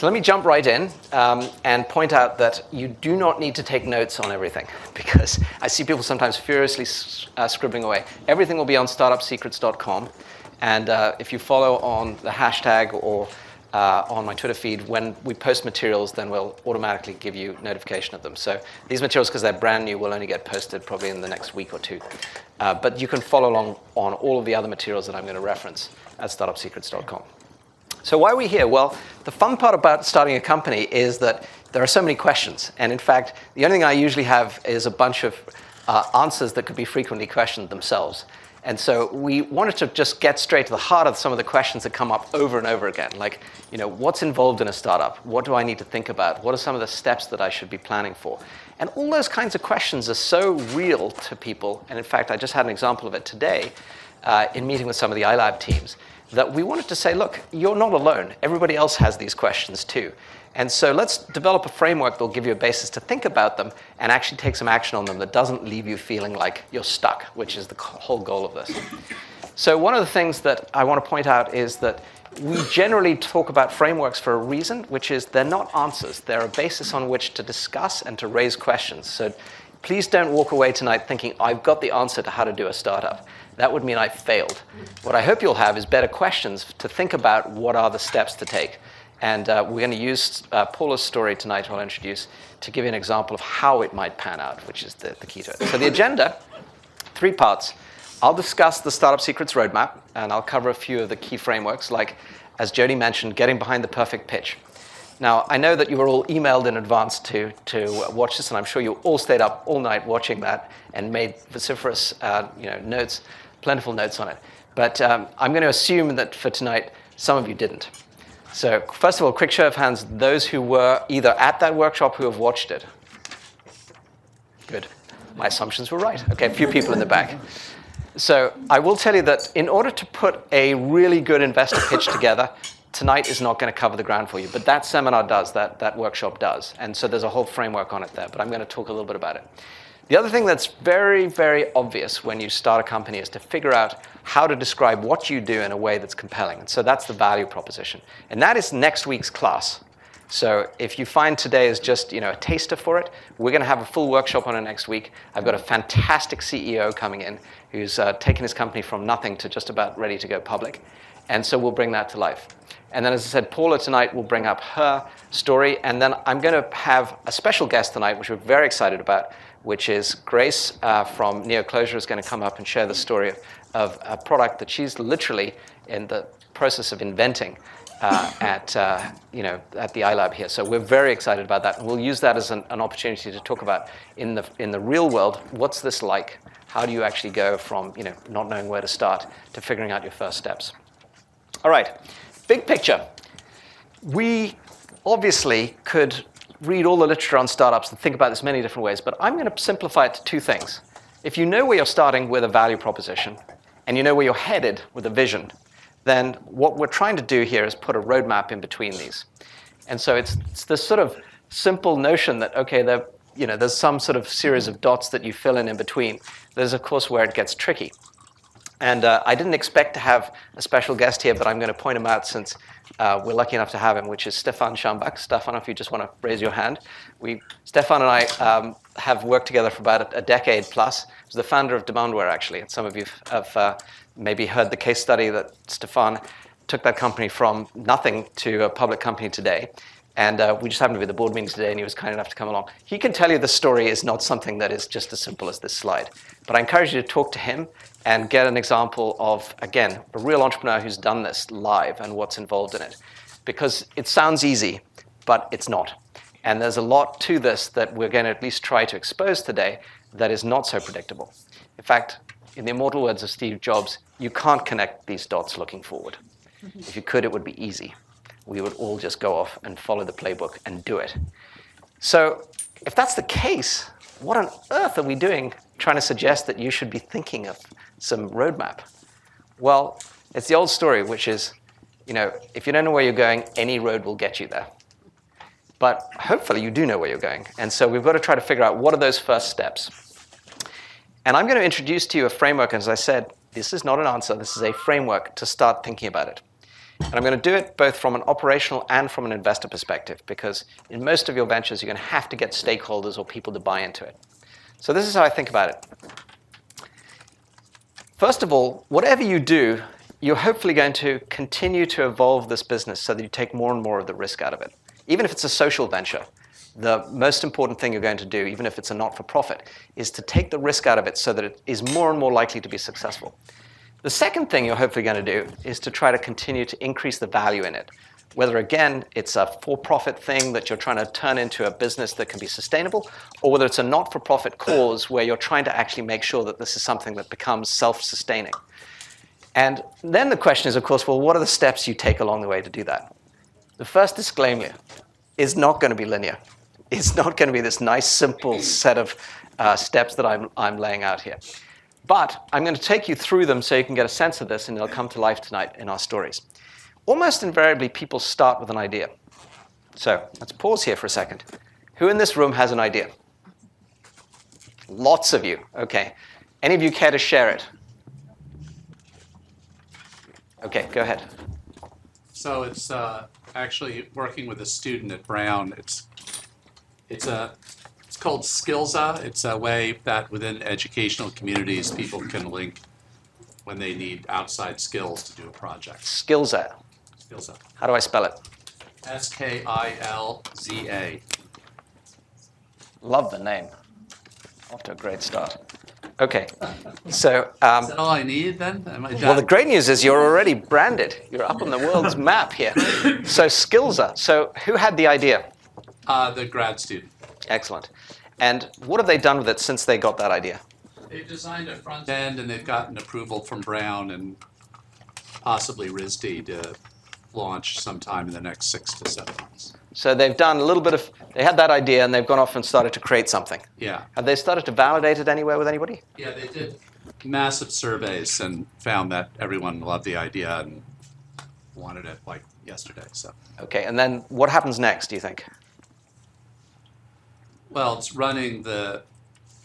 So let me jump right in um, and point out that you do not need to take notes on everything because I see people sometimes furiously uh, scribbling away. Everything will be on startupsecrets.com. And uh, if you follow on the hashtag or uh, on my Twitter feed, when we post materials, then we'll automatically give you notification of them. So these materials, because they're brand new, will only get posted probably in the next week or two. Uh, but you can follow along on all of the other materials that I'm going to reference at startupsecrets.com. So why are we here? Well, the fun part about starting a company is that there are so many questions. And in fact, the only thing I usually have is a bunch of uh, answers that could be frequently questioned themselves. And so we wanted to just get straight to the heart of some of the questions that come up over and over again. Like, you know, what's involved in a startup? What do I need to think about? What are some of the steps that I should be planning for? And all those kinds of questions are so real to people. And in fact, I just had an example of it today uh, in meeting with some of the iLab teams that we wanted to say, look, you're not alone. Everybody else has these questions too. And so let's develop a framework that'll give you a basis to think about them and actually take some action on them that doesn't leave you feeling like you're stuck, which is the whole goal of this. So, one of the things that I want to point out is that we generally talk about frameworks for a reason, which is they're not answers. They're a basis on which to discuss and to raise questions. So, please don't walk away tonight thinking, I've got the answer to how to do a startup that would mean I failed. What I hope you'll have is better questions to think about what are the steps to take. And uh, we're going to use uh, Paula's story tonight, I'll introduce, to give you an example of how it might pan out, which is the, the key to it. So, the agenda three parts. I'll discuss the Startup Secrets roadmap, and I'll cover a few of the key frameworks, like, as Jody mentioned, getting behind the perfect pitch. Now, I know that you were all emailed in advance to, to watch this, and I'm sure you all stayed up all night watching that and made vociferous uh, you know, notes plentiful notes on it. But um, I'm going to assume that for tonight, some of you didn't. So, first of all, quick show of hands those who were either at that workshop who have watched it. Good. My assumptions were right. Okay, a few people in the back. So, I will tell you that in order to put a really good investor pitch together, tonight is not going to cover the ground for you. But that seminar does, that, that workshop does. And so, there's a whole framework on it there. But I'm going to talk a little bit about it. The other thing that's very, very obvious when you start a company is to figure out how to describe what you do in a way that's compelling. And so that's the value proposition. And that is next week's class. So if you find today is just you know, a taster for it, we're going to have a full workshop on it next week. I've got a fantastic CEO coming in who's uh, taken his company from nothing to just about ready to go public. And so we'll bring that to life. And then, as I said, Paula tonight will bring up her story. And then I'm going to have a special guest tonight, which we're very excited about, which is Grace uh, from NeoClosure is going to come up and share the story of, of, a product that she's literally in the process of inventing uh, at, uh, you know, at the iLab here. So we're very excited about that. And we'll use that as an, an, opportunity to talk about in the, in the real world, what's this like? How do you actually go from you know, not knowing where to start to figuring out your first steps? All right, big picture. We obviously could read all the literature on startups and think about this many different ways, but I'm going to simplify it to two things. If you know where you're starting with a value proposition and you know where you're headed with a vision, then what we're trying to do here is put a roadmap in between these. And so it's, it's this sort of simple notion that, okay, you know, there's some sort of series of dots that you fill in in between. There's, of course, where it gets tricky. And uh, I didn't expect to have a special guest here, but I'm going to point him out since uh, we're lucky enough to have him, which is Stefan Schambach. Stefan, if you just want to raise your hand. We, Stefan and I um, have worked together for about a, a decade plus. He's the founder of Demandware, actually. And some of you have uh, maybe heard the case study that Stefan took that company from nothing to a public company today. And uh, we just happened to be at the board meeting today, and he was kind enough to come along. He can tell you the story is not something that is just as simple as this slide. But I encourage you to talk to him and get an example of, again, a real entrepreneur who's done this live and what's involved in it. Because it sounds easy, but it's not. And there's a lot to this that we're going to at least try to expose today that is not so predictable. In fact, in the immortal words of Steve Jobs, you can't connect these dots looking forward. Mm-hmm. If you could, it would be easy. We would all just go off and follow the playbook and do it. So, if that's the case, what on earth are we doing trying to suggest that you should be thinking of some roadmap? Well, it's the old story, which is, you know, if you don't know where you're going, any road will get you there. But hopefully you do know where you're going. And so we've got to try to figure out what are those first steps. And I'm going to introduce to you a framework. And as I said, this is not an answer, this is a framework to start thinking about it. And I'm going to do it both from an operational and from an investor perspective, because in most of your ventures, you're going to have to get stakeholders or people to buy into it. So this is how I think about it. First of all, whatever you do, you're hopefully going to continue to evolve this business so that you take more and more of the risk out of it. Even if it's a social venture, the most important thing you're going to do, even if it's a not for profit, is to take the risk out of it so that it is more and more likely to be successful. The second thing you're hopefully going to do is to try to continue to increase the value in it. Whether, again, it's a for profit thing that you're trying to turn into a business that can be sustainable, or whether it's a not for profit cause where you're trying to actually make sure that this is something that becomes self sustaining. And then the question is, of course, well, what are the steps you take along the way to do that? The first disclaimer is not going to be linear. It's not going to be this nice, simple set of uh, steps that I'm, I'm laying out here. But I'm going to take you through them so you can get a sense of this, and it'll come to life tonight in our stories. Almost invariably, people start with an idea. So let's pause here for a second. Who in this room has an idea? Lots of you. Okay. Any of you care to share it? Okay, go ahead. So it's uh, actually working with a student at Brown. It's it's a it's called Skilza. It's a way that within educational communities people can link when they need outside skills to do a project. Skilza. Skilza. How do I spell it? S K I L Z A. Love the name. Off to a great start. Okay, so um, Is that all I need then? Am I well, the great news is you're already branded. You're up on the world's map here. So Skilza. So who had the idea? Uh, the grad student. Excellent. And what have they done with it since they got that idea? They've designed a front end and they've gotten approval from Brown and possibly RISD to launch sometime in the next six to seven months. So they've done a little bit of. They had that idea and they've gone off and started to create something. Yeah. Have they started to validate it anywhere with anybody? Yeah, they did massive surveys and found that everyone loved the idea and wanted it like yesterday. So, Okay, and then what happens next? Do you think? well, it's running the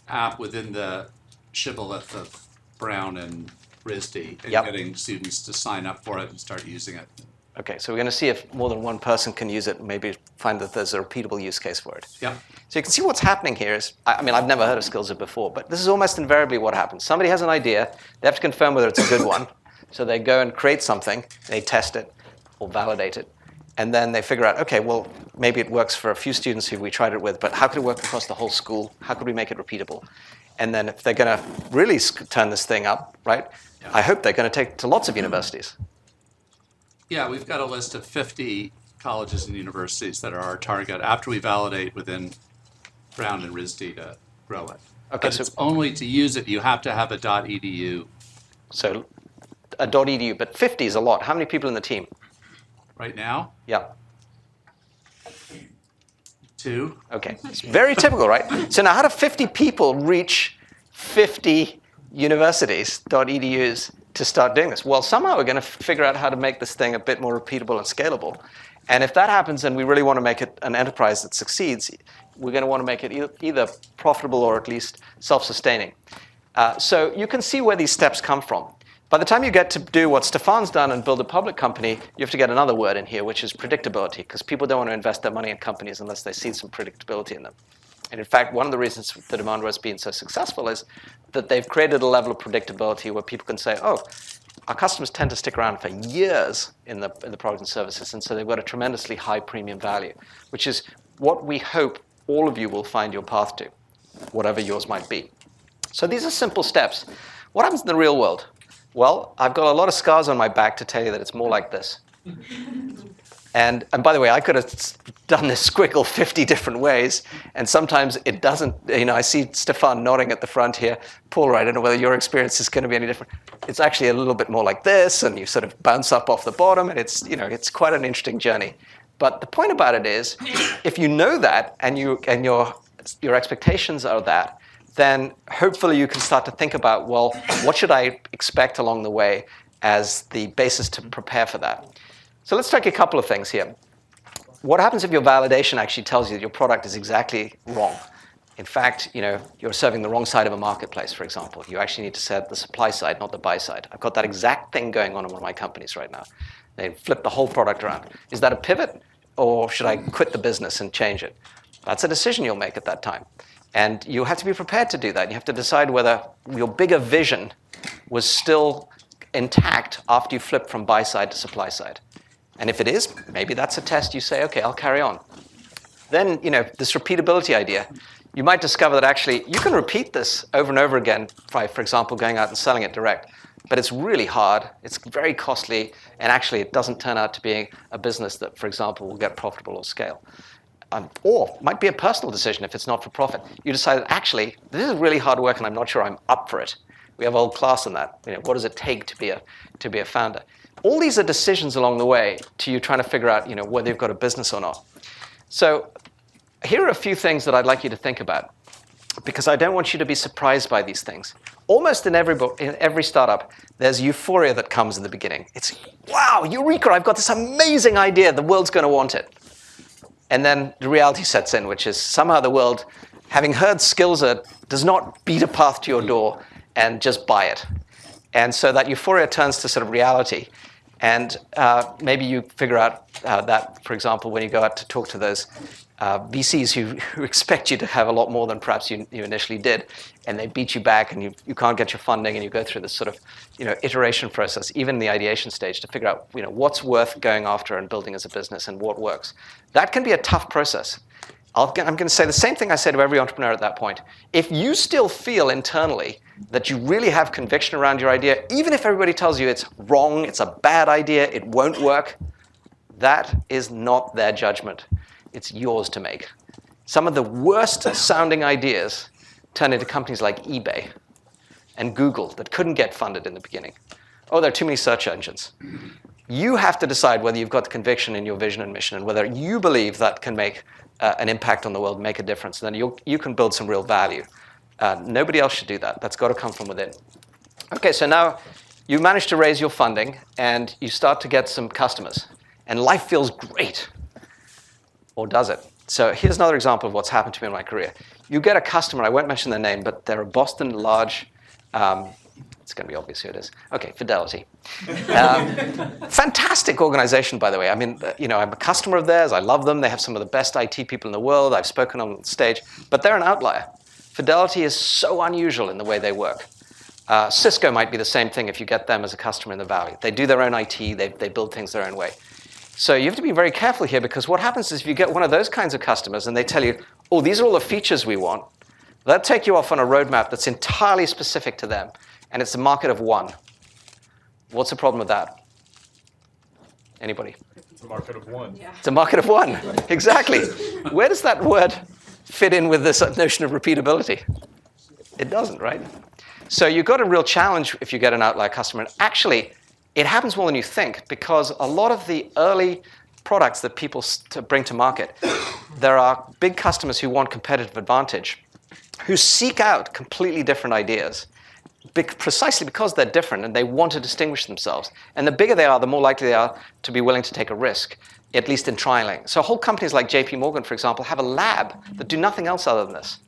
app within the shibboleth of Brown and RISD and Yep. getting students to sign up for it and start using it. Okay, so we're going to see if more than one person can use it. and Maybe find that there's a repeatable use case for it. Yeah. So you can see what's happening here is, I mean, I've never heard of Skilza before, but this is almost invariably what happens. Somebody has an idea, they have to confirm whether it's a good one. So they go and create something, they test it or validate it, and then they figure out, okay, well, maybe it works for a few students who we tried it with, but how could it work across the whole school? How could we make it repeatable? And then if they're going to really turn this thing up, right, Yeah. I hope they're going to take it to lots of universities. Yeah, we've got a list of 50 colleges and universities that are our target after we validate within Brown and RISD to grow it. Okay, But so- it's only to use it, you have to have a .edu So a .edu, but 50 is a lot. How many people in the team? right now. Yeah. Two. Okay, it's very typical, right? So now, how do 50 people reach 50 universities .edus to start doing this? Well, somehow we're going to figure out how to make this thing a bit more repeatable and scalable. And if that happens, and we really want to make it an enterprise that succeeds, we're going to want to make it either, profitable or at least self-sustaining. Uh, so you can see where these steps come from. By the time you get to do what Stefan's done and build a public company, you have to get another word in here, which is predictability, because people don't want to invest their money in companies unless they see some predictability in them. And in fact, one of the reasons the Demandware has been so successful is that they've created a level of predictability where people can say, oh, our customers tend to stick around for years in the, in the product and services, and so they've got a tremendously high premium value, which is what we hope all of you will find your path to, whatever yours might be. So these are simple steps. What happens in the real world? Well, I've got a lot of scars on my back to tell you that it's more like this. And, and by the way, I could have done this squiggle 50 different ways, and sometimes it doesn't. You know, I see Stefan nodding at the front here. Paul, I don't know whether your experience is going to be any different. It's actually a little bit more like this, and you sort of bounce up off the bottom, and it's, you know, it's quite an interesting journey. But the point about it is, if you know that and, you, and your, your expectations are that, then hopefully you can start to think about, well, what should I expect along the way as the basis to prepare for that? So let's take a couple of things here. What happens if your validation actually tells you that your product is exactly wrong? In fact, you know, you're serving the wrong side of a marketplace, for example. You actually need to serve the supply side, not the buy side. I've got that exact thing going on in one of my companies right now. They flip the whole product around. Is that a pivot, or should I quit the business and change it? That's a decision you'll make at that time. And you have to be prepared to do that. You have to decide whether your bigger vision was still intact after you flip from buy side to supply side. And if it is, maybe that's a test you say, okay, I'll carry on. Then, you know, this repeatability idea, you might discover that actually you can repeat this over and over again by, for example, going out and selling it direct. But it's really hard, it's very costly, and actually it doesn't turn out to be a business that, for example, will get profitable or scale. Um, or might be a personal decision if it's not for profit. You decide that actually this is really hard work and I'm not sure I'm up for it. We have a whole class on that. You know, what does it take to be a to be a founder? All these are decisions along the way to you trying to figure out, you know, whether you've got a business or not. So here are a few things that I'd like you to think about because I don't want you to be surprised by these things. Almost in every, book, in every startup, there's euphoria that comes in the beginning. It's, wow, eureka, I've got this amazing idea, the world's going to want it. And then the reality sets in, which is somehow the world, having heard skills, Skilza, does not beat a path to your mm. door and just buy it. And so that euphoria turns to sort of reality. And uh, maybe you figure out uh, that, for example, when you go out to talk to those uh, VCs who, who expect you to have a lot more than perhaps you, you initially did, and they beat you back, and you, you can't get your funding, and you go through this sort of you know iteration process, even the ideation stage, to figure out you know what's worth going after and building as a business and what works. That can be a tough process. i am going to say the same thing I say to every entrepreneur at that point. If you still feel internally that you really have conviction around your idea, even if everybody tells you it's wrong, it's a bad idea, it won't work, that is not their judgment it's yours to make. Some of the worst sounding ideas turn into companies like eBay and Google that couldn't get funded in the beginning. Oh, there are too many search engines. You have to decide whether you've got the conviction in your vision and mission and whether you believe that can make uh, an impact on the world, make a difference. And then you you can build some real value. Uh, nobody else should do that. That's got to come from within. Okay, so now you manage to raise your funding and you start to get some customers, and life feels great or does it? So here's another example of what's happened to me in my career. You get a customer, I won't mention their name, but they're a Boston large, um, it's going to be obvious who it is. Okay, Fidelity. Um, fantastic organization, by the way. I mean, uh, you know, I'm a customer of theirs. I love them. They have some of the best IT people in the world. I've spoken on stage, but they're an outlier. Fidelity is so unusual in the way they work. Uh, Cisco might be the same thing if you get them as a customer in the Valley. They do their own IT, they, they build things their own way. So you have to be very careful here because what happens is if you get one of those kinds of customers and they tell you, oh, these are all the features we want, they'll take you off on a roadmap that's entirely specific to them, and it's a market of one. What's the problem with that? Anybody? It's a market of one. Yeah. It's a market of one. exactly. Where does that word fit in with this notion of repeatability? It doesn't, right? So you've got a real challenge if you get an outlier customer. And actually, it happens more than you think because a lot of the early products that people bring to market, there are big customers who want competitive advantage, who seek out completely different ideas precisely because they're different and they want to distinguish themselves. And the bigger they are, the more likely they are to be willing to take a risk, at least in trialing. So whole companies like JP Morgan, for example, have a lab that do nothing else other than this.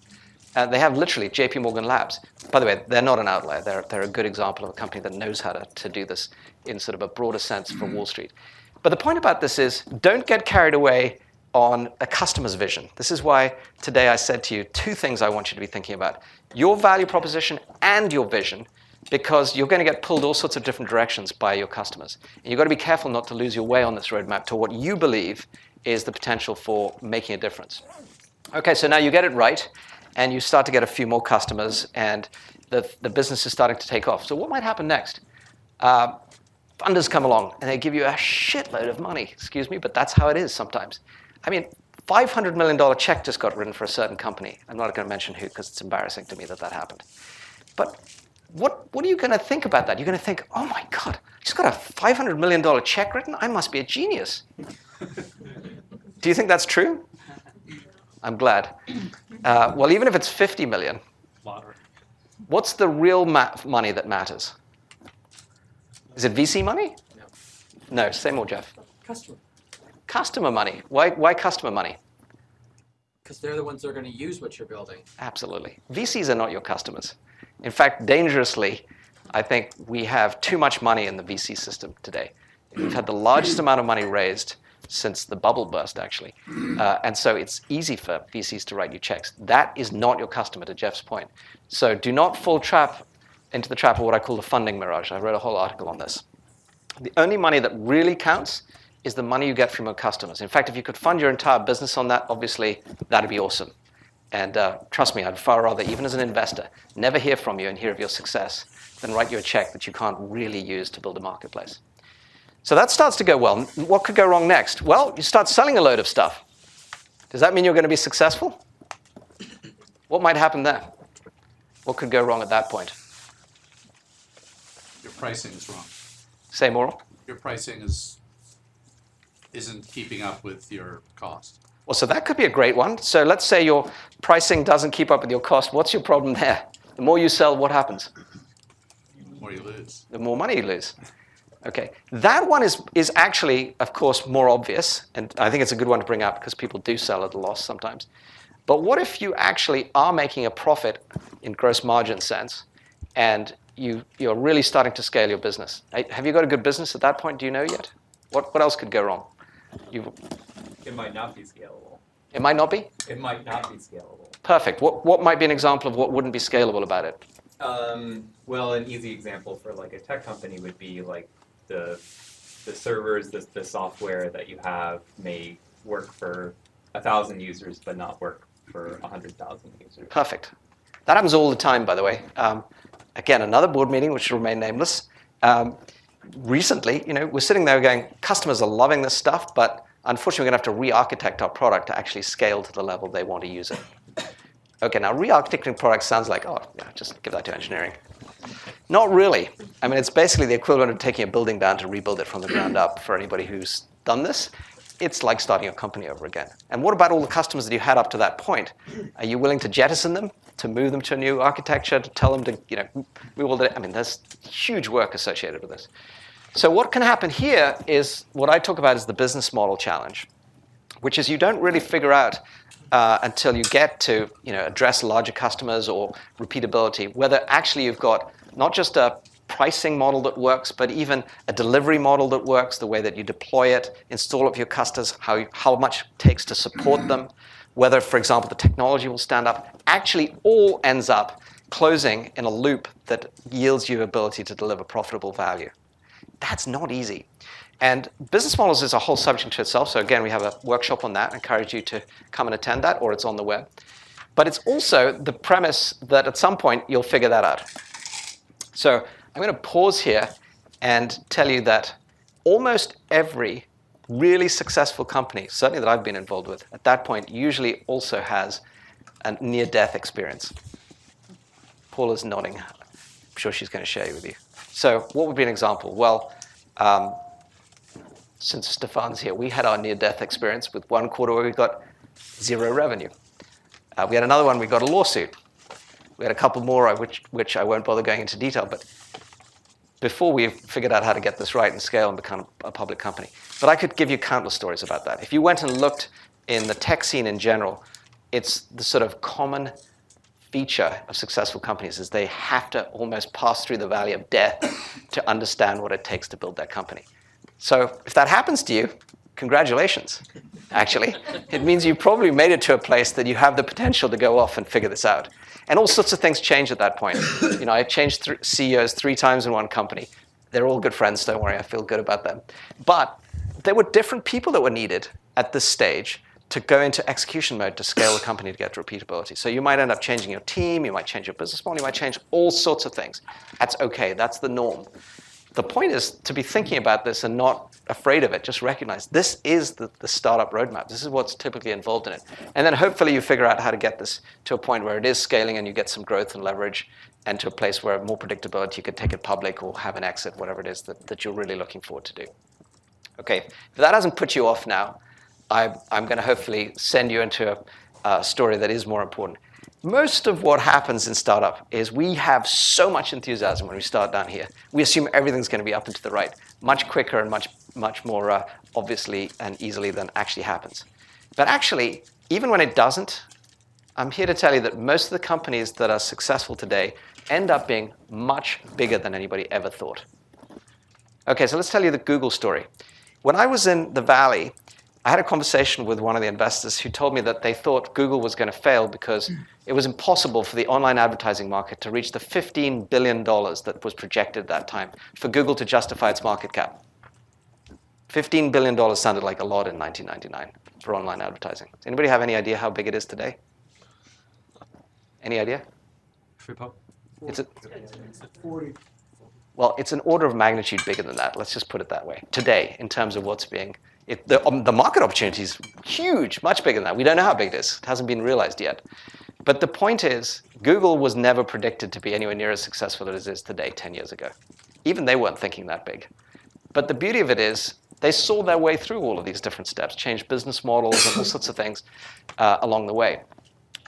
Uh, they have literally JP Morgan Labs. By the way, they're not an outlier. They're, they're a good example of a company that knows how to, to do this in sort of a broader sense for Wall Street. But the point about this is don't get carried away on a customer's vision. This is why today I said to you two things I want you to be thinking about your value proposition and your vision, because you're going to get pulled all sorts of different directions by your customers. And you've got to be careful not to lose your way on this roadmap to what you believe is the potential for making a difference. Okay, so now you get it right and you start to get a few more customers, and the, the business is starting to take off. So what might happen next? Uh, funders come along, and they give you a shitload of money, excuse me, but that's how it is sometimes. I mean, $500 million check just got written for a certain company. I'm not going to mention who because it's embarrassing to me that that happened. But what, what are you going to think about that? You're going to think, oh my God, I just got a $500 million check written? I must be a genius. Do you think that's true? I'm glad. Uh, well, even if it's 50 million, Lottery. what's the real ma- money that matters? Is it VC money? No. No, say more, Jeff. Customer. Customer money. Why, why customer money? Because they're the ones that are going to use what you're building. Absolutely. VCs are not your customers. In fact, dangerously, I think we have too much money in the VC system today. We've had the largest amount of money raised since the bubble burst, actually. Uh, and so it's easy for VCs to write you checks. That is not your customer, to Jeff's point. So do not fall trap into the trap of what I call the funding mirage. I wrote a whole article on this. The only money that really counts is the money you get from your customers. In fact, if you could fund your entire business on that, obviously, that'd be awesome. And uh, trust me, I'd far rather, even as an investor, never hear from you and hear of your success than write you a check that you can't really use to build a marketplace. So that starts to go well. What could go wrong next? Well, you start selling a load of stuff. Does that mean you're going to be successful? What might happen there? What could go wrong at that point? Your pricing is wrong. Say more. Your pricing is, isn't keeping up with your cost. Well, so that could be a great one. So let's say your pricing doesn't keep up with your cost. What's your problem there? The more you sell, what happens? The more you lose. The more money you lose. Okay, that one is, is actually, of course, more obvious, and I think it's a good one to bring up because people do sell at a loss sometimes. But what if you actually are making a profit in gross margin sense, and you, you're really starting to scale your business? Have you got a good business at that point? Do you know yet? What, what else could go wrong? You, It might not be scalable. it might not be? It might not be scalable. Perfect. What, what might be an example of what wouldn't be scalable about it? Um, well, an easy example for like a tech company would be like the the servers, the, the software that you have may work for a thousand users, but not work for a hundred thousand users. Perfect. That happens all the time, by the way. Um, again, another board meeting, which will remain nameless. Um, recently, you know, we're sitting there going, customers are loving this stuff, but unfortunately, we're going to have to re-architect our product to actually scale to the level they want to use it. Okay, now re-architecting products sounds like, oh, yeah, just give that to engineering. Not really. I mean, it's basically the equivalent of taking a building down to rebuild it from the ground up for anybody who's done this. It's like starting a company over again. And what about all the customers that you had up to that point? Are you willing to jettison them, to move them to a new architecture, to tell them to, you know, move all the, I mean, there's huge work associated with this. So what can happen here is what I talk about is the business model challenge, which is you don't really figure out uh, until you get to you know, address larger customers or repeatability, whether actually you've got not just a pricing model that works, but even a delivery model that works, the way that you deploy it, install it for your customers, how, how much it takes to support them, whether, for example, the technology will stand up, actually all ends up closing in a loop that yields you ability to deliver profitable value. That's not easy. And business models is a whole subject to itself. So again, we have a workshop on that. I encourage you to come and attend that, or it's on the web. But it's also the premise that at some point you'll figure that out. So I'm going to pause here and tell you that almost every really successful company, certainly that I've been involved with, at that point usually also has a near-death experience. Paula's nodding. I'm sure she's going to share with you. So what would be an example? Well, um, since Stefan's here, we had our near-death experience with one quarter where we got zero revenue. Uh, we had another one, we got a lawsuit. We had a couple more, which, which I won't bother going into detail, but before we figured out how to get this right and scale and become a public company. But I could give you countless stories about that. If you went and looked in the tech scene in general, it's the sort of common feature of successful companies is they have to almost pass through the valley of death to understand what it takes to build that company. So if that happens to you, congratulations, actually. It means you probably made it to a place that you have the potential to go off and figure this out. And all sorts of things change at that point. You know, I changed th- CEOs three times in one company. They're all good friends, don't worry, I feel good about them. But there were different people that were needed at this stage to go into execution mode to scale the company to get to repeatability. So you might end up changing your team, you might change your business model, you might change all sorts of things. That's okay, that's the norm the point is to be thinking about this and not afraid of it. Just recognize this is the, the startup roadmap. This is what's typically involved in it. And then hopefully you figure out how to get this to a point where it is scaling and you get some growth and leverage and to a place where more predictability, you could take it public or have an exit, whatever it is that, that you're really looking forward to do. Okay, if that hasn't put you off now, I, I'm going to hopefully send you into a, a story that is more important most of what happens in startup is we have so much enthusiasm when we start down here. We assume everything's going to be up and to the right, much quicker and much, much more uh, obviously and easily than actually happens. But actually, even when it doesn't, I'm here to tell you that most of the companies that are successful today end up being much bigger than anybody ever thought. Okay, so let's tell you the Google story. When I was in the Valley, I had a conversation with one of the investors who told me that they thought Google was going to fail because hmm. it was impossible for the online advertising market to reach the $15 billion that was projected at that time for Google to justify its market cap. $15 billion sounded like a lot in 1999 for online advertising. Does anybody have any idea how big it is today? Any idea? It's a, 40. well, it's an order of magnitude bigger than that. Let's just put it that way. Today, in terms of what's being, it, the, um, the market opportunity is huge, much bigger than that. We don't know how big it is. It hasn't been realized yet. But the point is, Google was never predicted to be anywhere near as successful as it is today 10 years ago. Even they weren't thinking that big. But the beauty of it is, they saw their way through all of these different steps, changed business models and all sorts of things uh, along the way.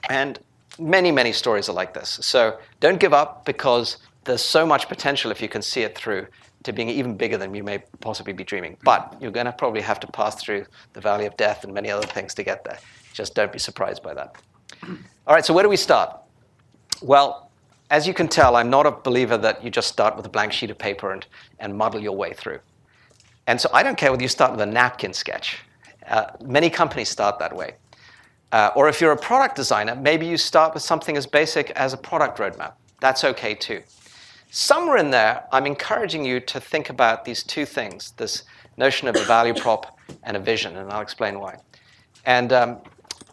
And many, many stories are like this. So don't give up because there's so much potential if you can see it through to being even bigger than you may possibly be dreaming. But you're going to probably have to pass through the valley of death and many other things to get there. Just don't be surprised by that. All right, so where do we start? Well, as you can tell, I'm not a believer that you just start with a blank sheet of paper and, and muddle your way through. And so I don't care whether you start with a napkin sketch. Uh, many companies start that way. Uh, or if you're a product designer, maybe you start with something as basic as a product roadmap. That's okay too. Somewhere in there, I'm encouraging you to think about these two things this notion of a value prop and a vision, and I'll explain why. And um,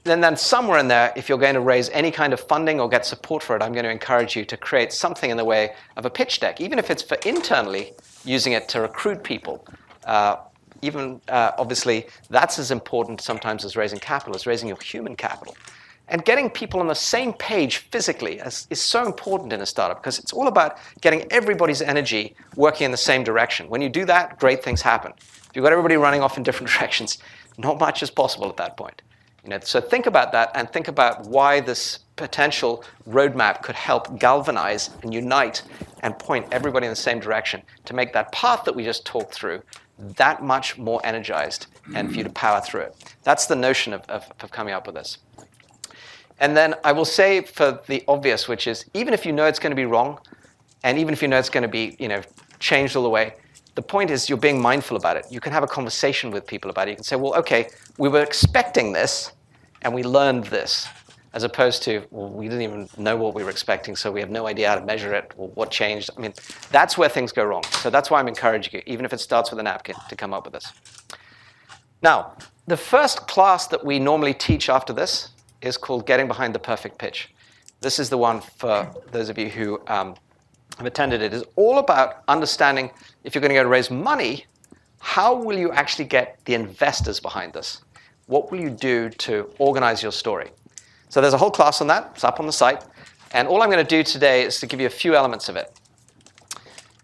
then, then, somewhere in there, if you're going to raise any kind of funding or get support for it, I'm going to encourage you to create something in the way of a pitch deck, even if it's for internally using it to recruit people. Uh, even uh, obviously, that's as important sometimes as raising capital, as raising your human capital. And getting people on the same page physically is, is, so important in a startup because it's all about getting everybody's energy working in the same direction. When you do that, great things happen. If you've got everybody running off in different directions, not much is possible at that point. You know, so think about that and think about why this potential roadmap could help galvanize and unite and point everybody in the same direction to make that path that we just talked through that much more energized and for you to power through it. That's the notion of, of, of coming up with this. And then I will say for the obvious, which is even if you know it's going to be wrong, and even if you know it's going to be you know, changed all the way, the point is you're being mindful about it. You can have a conversation with people about it. You can say, well, okay, we were expecting this, and we learned this, as opposed to, well, we didn't even know what we were expecting, so we have no idea how to measure it or what changed. I mean, that's where things go wrong. So that's why I'm encouraging you, even if it starts with a napkin, to come up with this. Now, the first class that we normally teach after this is called Getting Behind the Perfect Pitch. This is the one for those of you who um, have attended it. It's all about understanding if you're going to go raise money, how will you actually get the investors behind this? What will you do to organize your story? So there's a whole class on that. It's up on the site. And all I'm going to do today is to give you a few elements of it.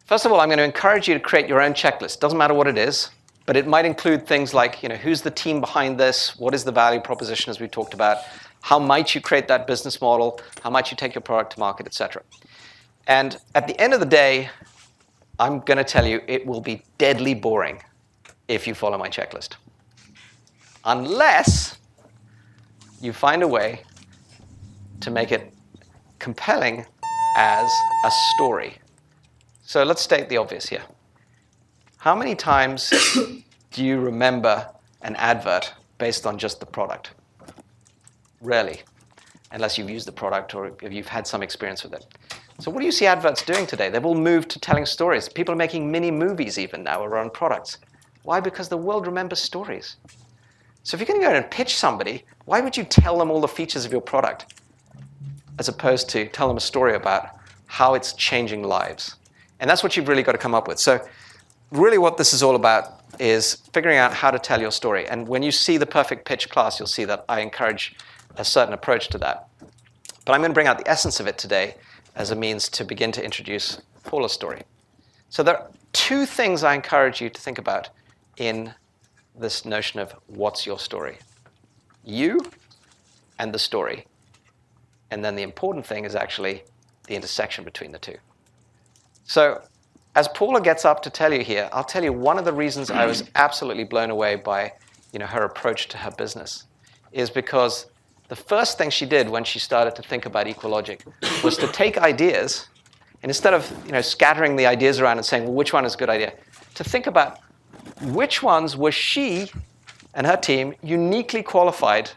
First of all, I'm going to encourage you to create your own checklist. Doesn't matter what it is, but it might include things like, you know, who's the team behind this? What is the value proposition, as we talked about? How might you create that business model? How might you take your product to market, etc. And at the end of the day, I'm going to tell you it will be deadly boring if you follow my checklist. Unless you find a way to make it compelling as a story. So let's state the obvious here. How many times do you remember an advert based on just the product? Rarely, unless you've used the product or you've had some experience with it. So what do you see adverts doing today? They've all moved to telling stories. People are making mini movies even now around products. Why? Because the world remembers stories. So if you're going to go and pitch somebody, why would you tell them all the features of your product as opposed to tell them a story about how it's changing lives? And that's what you've really got to come up with. So really what this is all about is figuring out how to tell your story. And when you see the perfect pitch class, you'll see that I encourage a certain approach to that. But I'm going to bring out the essence of it today as a means to begin to introduce Paula's story. So there are two things I encourage you to think about in this notion of what's your story? You and the story. And then the important thing is actually the intersection between the two. So as Paula gets up to tell you here, I'll tell you one of the reasons I was absolutely blown away by you know, her approach to her business is because the first thing she did when she started to think about EqualLogic was to take ideas, and instead of you know, scattering the ideas around and saying, well, which one is a good idea, to think about which ones was she and her team uniquely qualified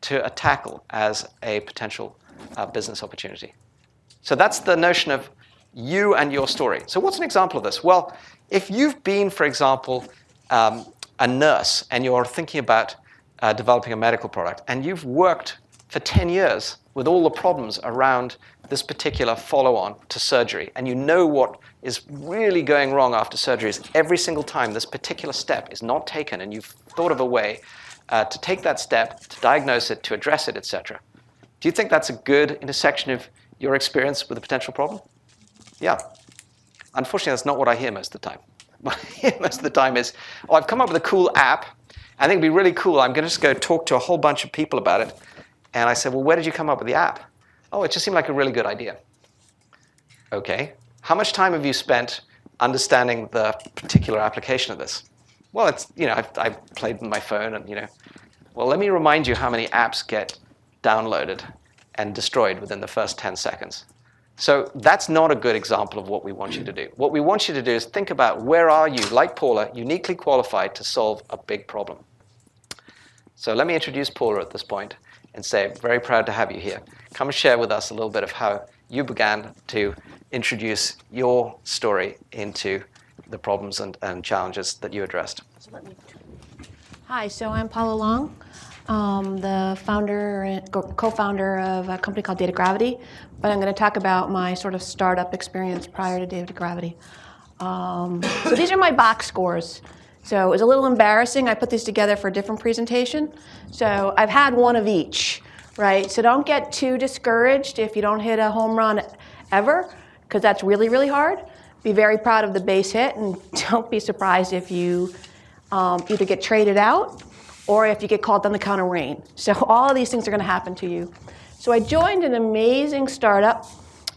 to uh, tackle as a potential uh, business opportunity. So that's the notion of you and your story. So, what's an example of this? Well, if you've been, for example, um, a nurse and you're thinking about uh, developing a medical product, and you've worked for 10 years with all the problems around this particular follow on to surgery, and you know what is really going wrong after surgery is every single time this particular step is not taken, and you've thought of a way uh, to take that step, to diagnose it, to address it, etc. Do you think that's a good intersection of your experience with a potential problem? Yeah. Unfortunately, that's not what I hear most of the time. What I hear most of the time is, oh, I've come up with a cool app. I think it'd be really cool. I'm going to just go talk to a whole bunch of people about it. And I said, well, where did you come up with the app? Oh, it just seemed like a really good idea. Okay. How much time have you spent understanding the particular application of this? Well, it's, you know, I've, I've played with my phone and, you know, well, let me remind you how many apps get downloaded and destroyed within the first 10 seconds. So that's not a good example of what we want you to do. What we want you to do is think about where are you, like Paula, uniquely qualified to solve a big problem. So let me introduce Paula at this point and say, very proud to have you here. Come share with us a little bit of how you began to introduce your story into the problems and, and challenges that you addressed. Hi, so I'm Paula Long, um, the founder and co-founder of a company called DataGravity, but I'm going to talk about my sort of startup experience prior to DataGravity. Um, so these are my box scores. So it was a little embarrassing. I put these together for a different presentation. So I've had one of each, right? So don't get too discouraged if you don't hit a home run ever, because that's really, really hard. Be very proud of the base hit, and don't be surprised if you um, either get traded out or if you get called on the counter rain. So all of these things are going to happen to you. So I joined an amazing startup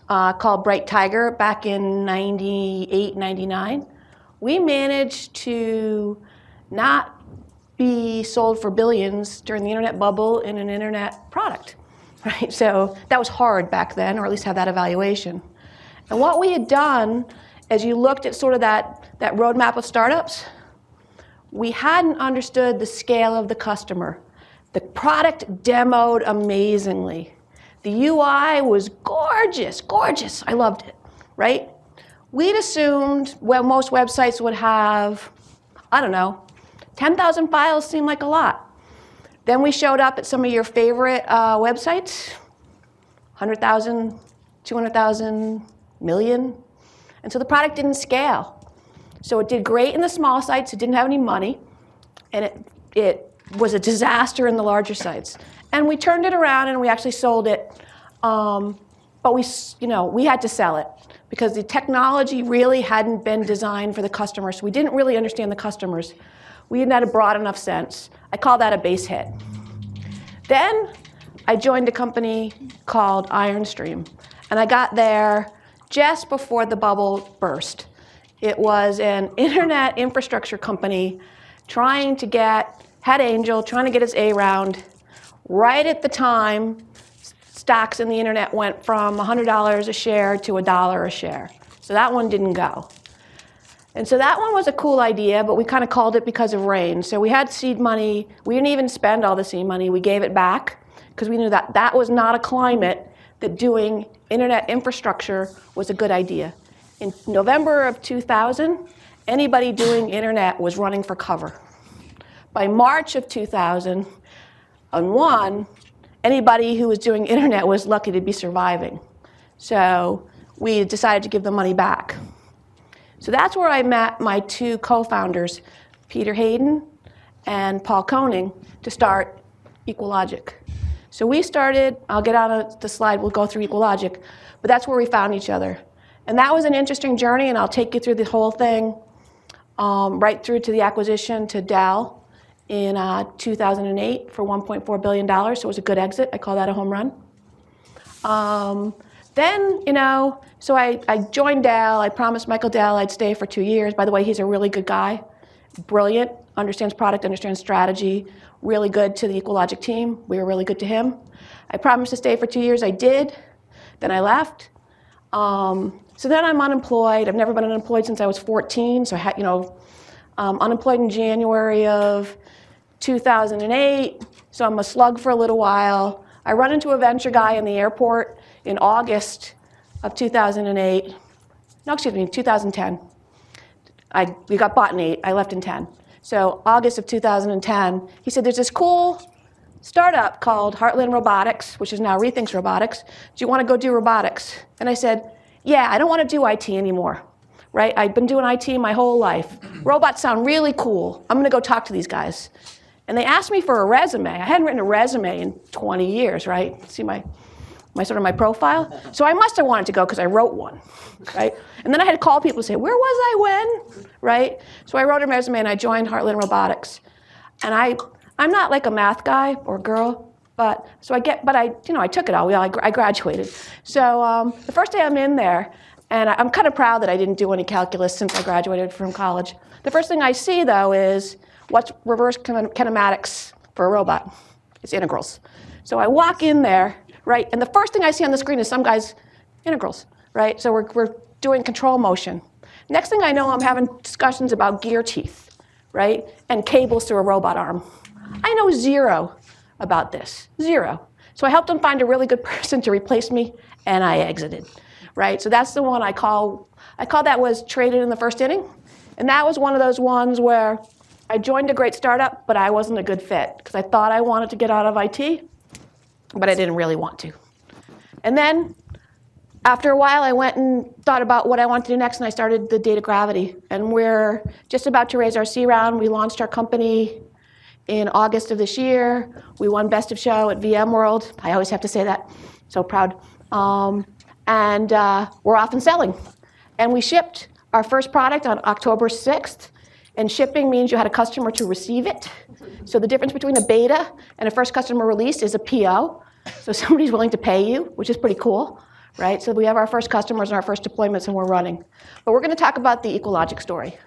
uh, called Bright Tiger back in 98, 99. We managed to not be sold for billions during the internet bubble in an internet product. Right? So that was hard back then, or at least have that evaluation. And what we had done, as you looked at sort of that, that roadmap of startups, we hadn't understood the scale of the customer. The product demoed amazingly. The UI was gorgeous, gorgeous. I loved it, right? We'd assumed well, most websites would have, I don't know, 10,000 files seemed like a lot. Then we showed up at some of your favorite uh, websites 100,000, 200,000, million. And so the product didn't scale. So it did great in the small sites, it didn't have any money, and it, it was a disaster in the larger sites. And we turned it around and we actually sold it. Um, but we, you know, we had to sell it because the technology really hadn't been designed for the customer. So we didn't really understand the customers. We didn't have a broad enough sense. I call that a base hit. Then I joined a company called Ironstream. And I got there just before the bubble burst. It was an internet infrastructure company trying to get, had Angel, trying to get his A round. Right at the time, stocks in the internet went from $100 a share to a dollar a share. So that one didn't go. And so that one was a cool idea, but we kind of called it because of rain. So we had seed money. We didn't even spend all the seed money. We gave it back because we knew that that was not a climate that doing internet infrastructure was a good idea. In November of 2000, anybody doing internet was running for cover. By March of 2001, anybody who was doing internet was lucky to be surviving. So we decided to give the money back. So that's where I met my two co-founders, Peter Hayden and Paul Koning, to start EqualLogic. So we started, I'll get on the slide, we'll go through EqualLogic, but that's where we found each other. And that was an interesting journey, and I'll take you through the whole thing, um, right through to the acquisition to Dell in uh, 2008 for $1.4 billion. So it was a good exit. I call that a home run. Um, then, you know, so I, I joined Dell. I promised Michael Dell I'd stay for two years. By the way, he's a really good guy, brilliant. understands product, understands strategy, really good to the EqualLogic team. We were really good to him. I promised to stay for two years. I did. Then I left. Um, so then I'm unemployed. I've never been unemployed since I was 14. So I had, you know, um, unemployed in January of 2008. So I'm a slug for a little while. I run into a venture guy in the airport in August of 2008. No, excuse me, 2010. I, we got bought in eight. I left in 10. So August of 2010, he said, there's this cool startup called Heartland Robotics, which is now Rethinks Robotics. Do you want to go do robotics? And I said, yeah, I don't want to do IT anymore. Right? I've been doing IT my whole life. Robots sound really cool. I'm going to go talk to these guys. And they asked me for a resume. I hadn't written a resume in 20 years, right? See my, my sort of my profile? So I must have wanted to go because I wrote one, right? And then I had to call people and say, where was I when? Right? So I wrote a resume and I joined Heartland Robotics. And I, I'm not like a math guy or girl, but so I get, but I, you know, I took it all. I, I graduated. So um, the first day I'm in there, and I'm kind of proud that I didn't do any calculus since I graduated from college. The first thing I see, though, is what's reverse kinematics for a robot? It's integrals. So I walk in there, right, and the first thing I see on the screen is some guy's integrals, right? So we're, we're doing control motion. Next thing I know, I'm having discussions about gear teeth, right, and cables through a robot arm. I know zero about this, zero. So I helped them find a really good person to replace me, and I exited right? So that's the one I call, I call that was traded in the first inning. And that was one of those ones where I joined a great startup, but I wasn't a good fit because I thought I wanted to get out of IT, but I didn't really want to. And then after a while, I went and thought about what I wanted to do next, and I started the DataGravity. And we're just about to raise our C round. We launched our company in August of this year. We won Best of Show at VMworld. I always have to say that. So proud. Um, and uh, we're off and selling. And we shipped our first product on October 6th. And shipping means you had a customer to receive it. So the difference between a beta and a first customer release is a PO. So somebody's willing to pay you, which is pretty cool, right? So we have our first customers and our first deployments, and we're running. But we're going to talk about the EqualLogic story.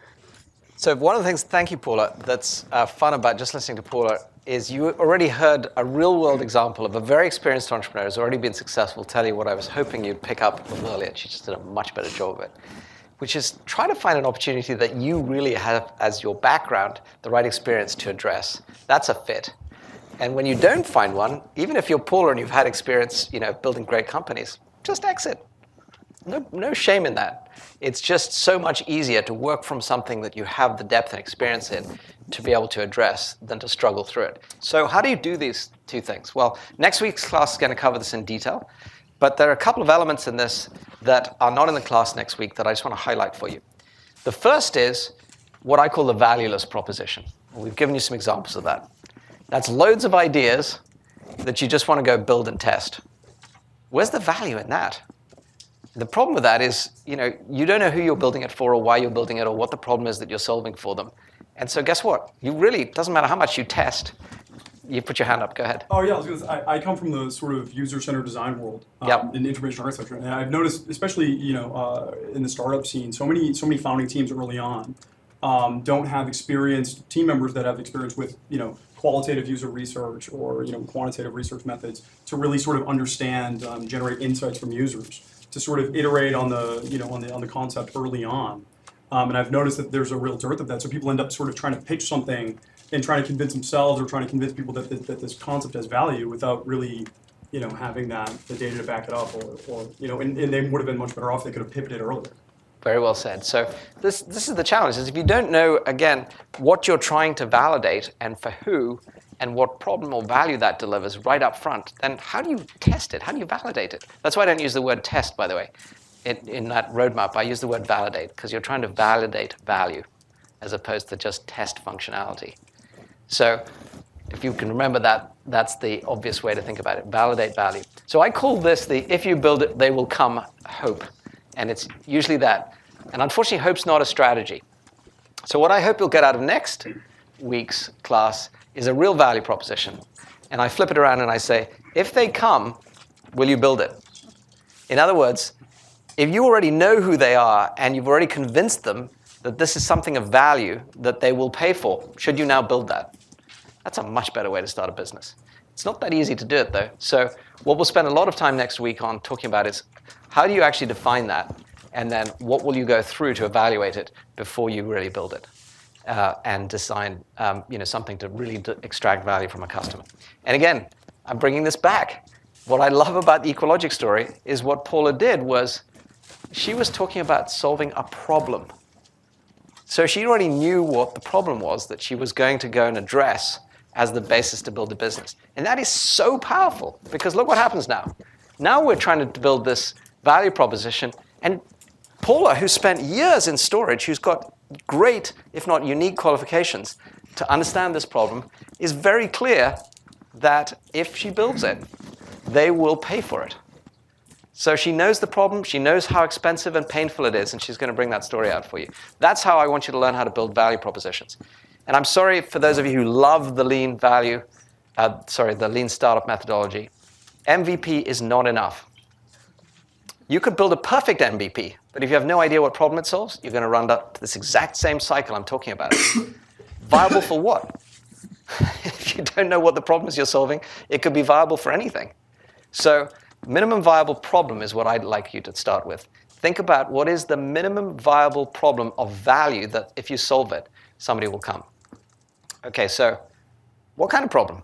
So one of the things, thank you, Paula, that's uh, fun about just listening to Paula is you already heard a real world example of a very experienced entrepreneur who's already been successful tell you what I was hoping you'd pick up earlier. She just did a much better job of it, which is try to find an opportunity that you really have as your background the right experience to address. That's a fit. And when you don't find one, even if you're Paula and you've had experience, you know, building great companies, just exit. No, no shame in that. It's just so much easier to work from something that you have the depth and experience in to be able to address than to struggle through it. So, how do you do these two things? Well, next week's class is going to cover this in detail, but there are a couple of elements in this that are not in the class next week that I just want to highlight for you. The first is what I call the valueless proposition. We've given you some examples of that. That's loads of ideas that you just want to go build and test. Where's the value in that? The problem with that is, you know, you don't know who you're building it for or why you're building it or what the problem is that you're solving for them. And so guess what? You really, doesn't matter how much you test, you put your hand up, go ahead. Oh yeah, I, was gonna say, I, I come from the sort of user-centered design world um, Yep. in information architecture, and I've noticed, especially you know, uh, in the startup scene, so many so many founding teams early on um, don't have experienced team members that have experience with you know qualitative user research or you know quantitative research methods to really sort of understand, um, generate insights from users, to sort of iterate on the you know on the on the concept early on. Um, and I've noticed that there's a real dearth of that. So people end up sort of trying to pitch something and trying to convince themselves or trying to convince people that, that, that this concept has value without really, you know, having that the data to back it up, or, or you know, and, and they would have been much better off. They could have pivoted earlier. Very well said. So this, this is the challenge, is if you don't know, again, what you're trying to validate and for who and what problem or value that delivers right up front, then how do you test it? How do you validate it? That's why I don't use the word test, by the way. In, in that roadmap, I use the word validate because you're trying to validate value as opposed to just test functionality. So if you can remember that, that's the obvious way to think about it, validate value. So I call this the if you build it, they will come hope. And it's usually that. And unfortunately, hope's not a strategy. So what I hope you'll get out of next week's class is a real value proposition. And I flip it around and I say, if they come, will you build it? In other words, if you already know who they are and you've already convinced them that this is something of value that they will pay for should you now build that. That's a much better way to start a business. It's not that easy to do it though. So what we'll spend a lot of time next week on talking about is how do you actually define that? And then what will you go through to evaluate it before you really build it? Uh, and design um, you know, something to really d- extract value from a customer. And again, I'm bringing this back. What I love about the EqualLogic story is what Paula did was she was talking about solving a problem. So she already knew what the problem was that she was going to go and address as the basis to build a business. And that is so powerful because look what happens now. Now we're trying to build this value proposition. And Paula, who spent years in storage, who's got great, if not unique qualifications to understand this problem, is very clear that if she builds it, they will pay for it. So she knows the problem, she knows how expensive and painful it is, and she's going to bring that story out for you. That's how I want you to learn how to build value propositions. And I'm sorry for those of you who love the lean value, uh, sorry, the lean startup methodology. MVP is not enough. You could build a perfect MVP, but if you have no idea what problem it solves, you're going to run up to this exact same cycle I'm talking about. viable for what? if you don't know what the problems you're solving, it could be viable for anything. So, minimum viable problem is what I'd like you to start with. Think about what is the minimum viable problem of value that if you solve it, somebody will come. Okay, so what kind of problem?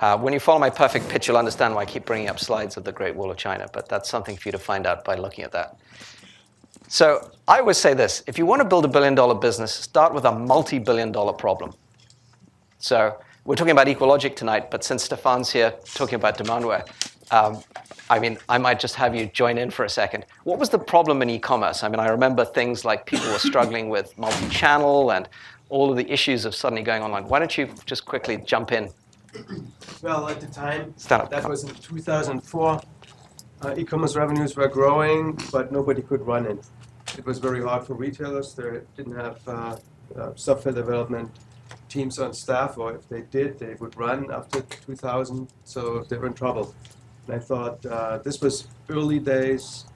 Uh, when you follow my perfect pitch, you'll understand why I keep bringing up slides of the Great Wall of China, but that's something for you to find out by looking at that. So I always say this if you want to build a billion dollar business, start with a multi billion dollar problem. So we're talking about EqualLogic tonight, but since Stefan's here talking about Demandware, um, I mean, I might just have you join in for a second. What was the problem in e-commerce? I mean, I remember things like people were struggling with multi-channel and all of the issues of suddenly going online. Why don't you just quickly jump in? Well, at the time, that was in 2004, uh, e-commerce revenues were growing, but nobody could run it. It was very hard for retailers. They didn't have uh, uh, software development teams on staff, or if they did, they would run after 2000, so they were in trouble. And I thought uh, this was early days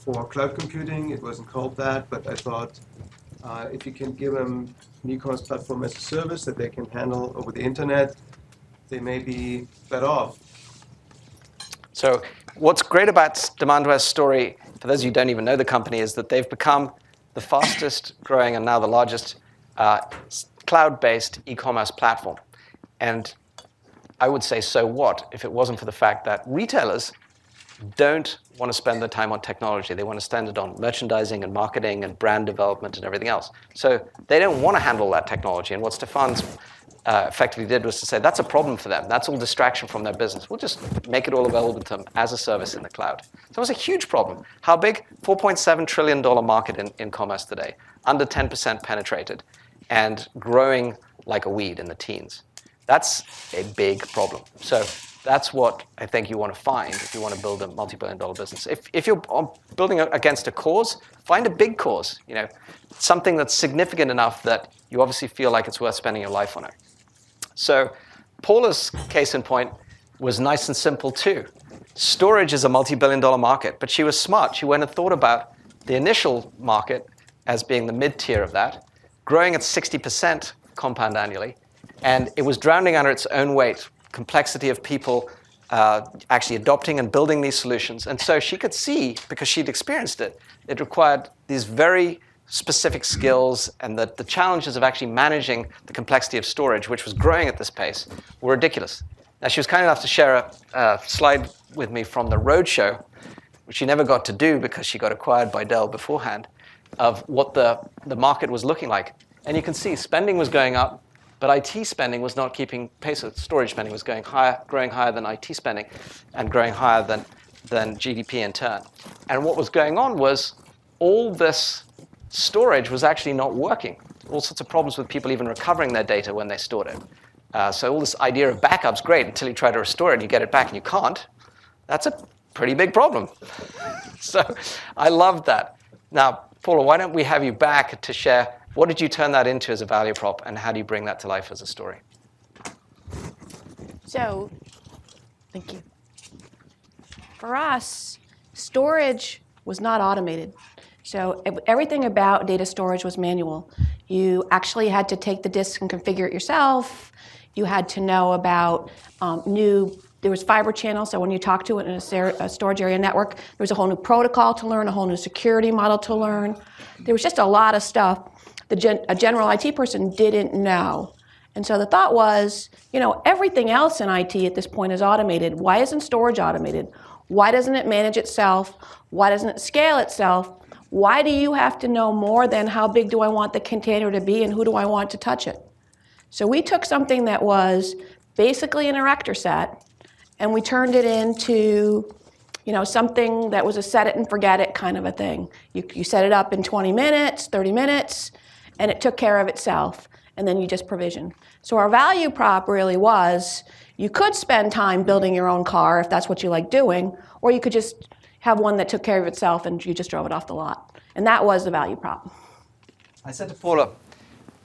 for cloud computing. It wasn't called that, but I thought uh, if you can give them e-commerce platform as a service that they can handle over the internet, they may be better off. So what's great about Demandware's story, for those of you who don't even know the company, is that they've become the fastest growing and now the largest uh, cloud-based e-commerce platform. And I would say, so what, if it wasn't for the fact that retailers don't want to spend their time on technology. They want to spend it on merchandising and marketing and brand development and everything else. So they don't want to handle that technology. And what Stefan's uh, effectively did was to say that's a problem for them. That's all distraction from their business. We'll just make it all available to them as a service in the cloud. So it was a huge problem. How big? $4.7 trillion market in, in commerce today, under 10% penetrated, and growing like a weed in the teens. That's a big problem. So that's what I think you want to find if you want to build a multi-billion dollar business. If, if you're uh, building against a cause, find a big cause, you know, something that's significant enough that you obviously feel like it's worth spending your life on it. So Paula's case in point was nice and simple too. Storage is a multi-billion dollar market, but she was smart. She went and thought about the initial market as being the mid-tier of that, growing at 60% compound annually, and it was drowning under its own weight complexity of people uh, actually adopting and building these solutions. And so she could see, because she'd experienced it, it required these very specific skills and that the challenges of actually managing the complexity of storage, which was growing at this pace, were ridiculous. Now, she was kind enough to share a, a slide with me from the roadshow, which she never got to do because she got acquired by Dell beforehand, of what the, the market was looking like. And you can see spending was going up, but IT spending was not keeping pace storage spending, was going higher, growing higher than IT spending and growing higher than, than GDP in turn. And what was going on was all this storage was actually not working. All sorts of problems with people even recovering their data when they stored it. Uh, so all this idea of backup's great until you try to restore it and you get it back and you can't. That's a pretty big problem. so I love that. Now, Paula, why don't we have you back to share what did you turn that into as a value prop, and how do you bring that to life as a story? So, thank you. For us, storage was not automated. So everything about data storage was manual. You actually had to take the disk and configure it yourself. You had to know about um, new. There was fiber channel, so when you talk to it in a, a storage area network, there was a whole new protocol to learn, a whole new security model to learn. There was just a lot of stuff the gen- a general IT person didn't know. And so the thought was, you know, everything else in IT at this point is automated. Why isn't storage automated? Why doesn't it manage itself? Why doesn't it scale itself? Why do you have to know more than how big do I want the container to be and who do I want to touch it? So we took something that was basically an erector set and we turned it into you know, something that was a set it and forget it kind of a thing. You, you set it up in 20 minutes, 30 minutes, and it took care of itself, and then you just provision. So our value prop really was you could spend time building your own car if that's what you like doing, or you could just have one that took care of itself and you just drove it off the lot. And that was the value prop. I said to Paula,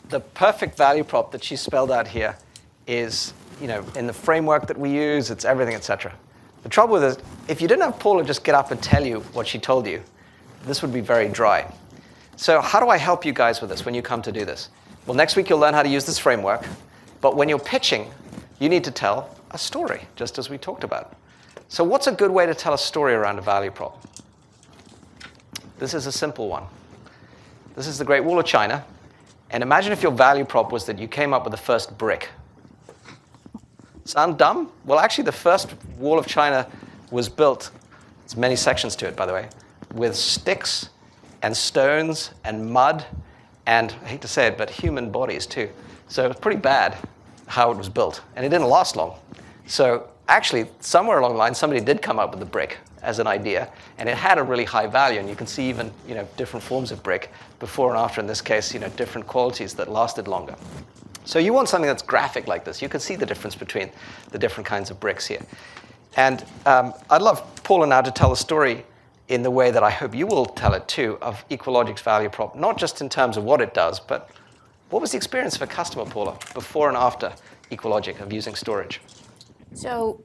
the perfect value prop that she spelled out here is, you know, in the framework that we use, it's everything, etc. The trouble with it, if you didn't have Paula just get up and tell you what she told you, this would be very dry. So how do I help you guys with this when you come to do this? Well, next week you'll learn how to use this framework, but when you're pitching, you need to tell a story, just as we talked about. So what's a good way to tell a story around a value prop? This is a simple one. This is the Great Wall of China, and imagine if your value prop was that you came up with the first brick. Sound dumb? Well, actually, the first wall of China was built, there's many sections to it, by the way, with sticks and stones and mud and, I hate to say it, but human bodies too. So it was pretty bad how it was built, and it didn't last long. So actually, somewhere along the line, somebody did come up with the brick as an idea, and it had a really high value. And you can see even you know different forms of brick before and after. In this case, you know different qualities that lasted longer. So you want something that's graphic like this. You can see the difference between the different kinds of bricks here. And um, I'd love Paula now to tell a story in the way that I hope you will tell it too of EqualLogic's value prop, not just in terms of what it does, but what was the experience of a customer, Paula, before and after EqualLogic of using storage? So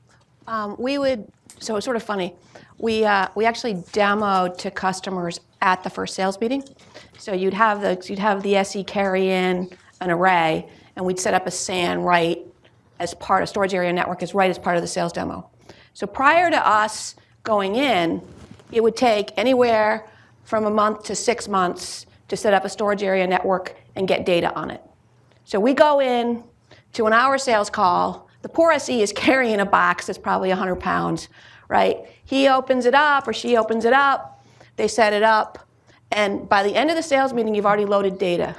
um, we would, so it's sort of funny. We, uh, we actually demoed to customers at the first sales meeting. So you'd have the, you'd have the SE carry in an array, and we'd set up a SAN right as part of storage area network is right as part of the sales demo. So prior to us going in, it would take anywhere from a month to six months to set up a storage area network and get data on it. So we go in to an hour sales call. The poor SE is carrying a box that's probably 100 pounds, right? He opens it up or she opens it up. They set it up. And by the end of the sales meeting, you've already loaded data.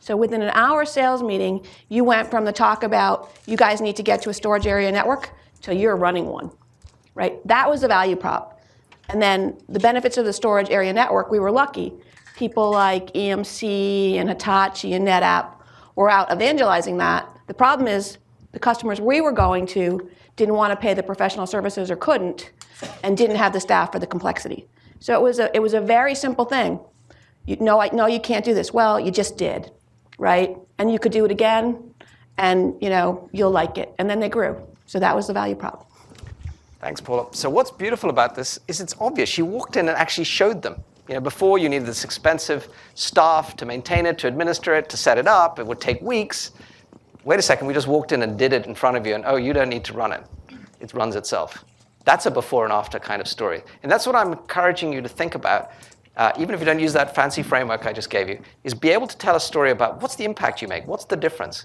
So within an hour sales meeting, you went from the talk about you guys need to get to a storage area network to you're running one, right? That was the value prop. And then the benefits of the storage area network, we were lucky. People like EMC and Hitachi and NetApp were out evangelizing that. The problem is the customers we were going to didn't want to pay the professional services or couldn't and didn't have the staff for the complexity. So it was a, it was a very simple thing. You, no, I, no, you can't do this. Well, you just did right? And you could do it again, and you know you'll like it. And then they grew. So that was the value prop. Thanks, Paula. So what's beautiful about this is it's obvious. She walked in and actually showed them. You know, before you needed this expensive staff to maintain it, to administer it, to set it up. It would take weeks. Wait a second, we just walked in and did it in front of you, and oh, you don't need to run it. It runs itself. That's a before and after kind of story. And that's what I'm encouraging you to think about uh, even if you don't use that fancy framework I just gave you, is be able to tell a story about what's the impact you make, what's the difference.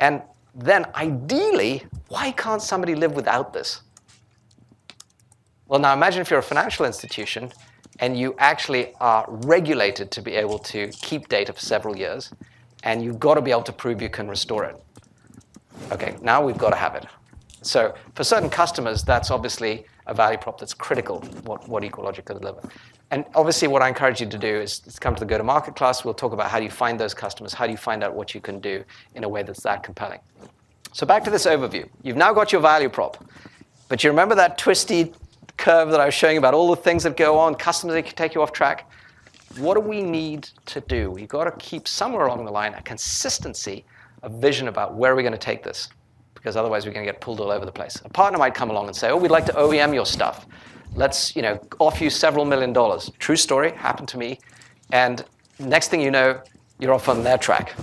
And then ideally, why can't somebody live without this? Well, now imagine if you're a financial institution and you actually are regulated to be able to keep data for several years, and you've got to be able to prove you can restore it. Okay, now we've got to have it. So for certain customers, that's obviously a value prop that's critical, what, what EqualLogic can deliver. And obviously, what I encourage you to do is, is come to the go-to-market class. We'll talk about how do you find those customers, how do you find out what you can do in a way that's that compelling. So back to this overview. You've now got your value prop, but you remember that twisty curve that I was showing about all the things that go on, customers that can take you off track? What do we need to do? We've got to keep somewhere along the line a consistency, a vision about where we're going to take this, because otherwise we're going to get pulled all over the place. A partner might come along and say, oh, we'd like to OEM your stuff. Let's, you know, offer you several million dollars. True story, happened to me. And next thing you know, you're off on their track.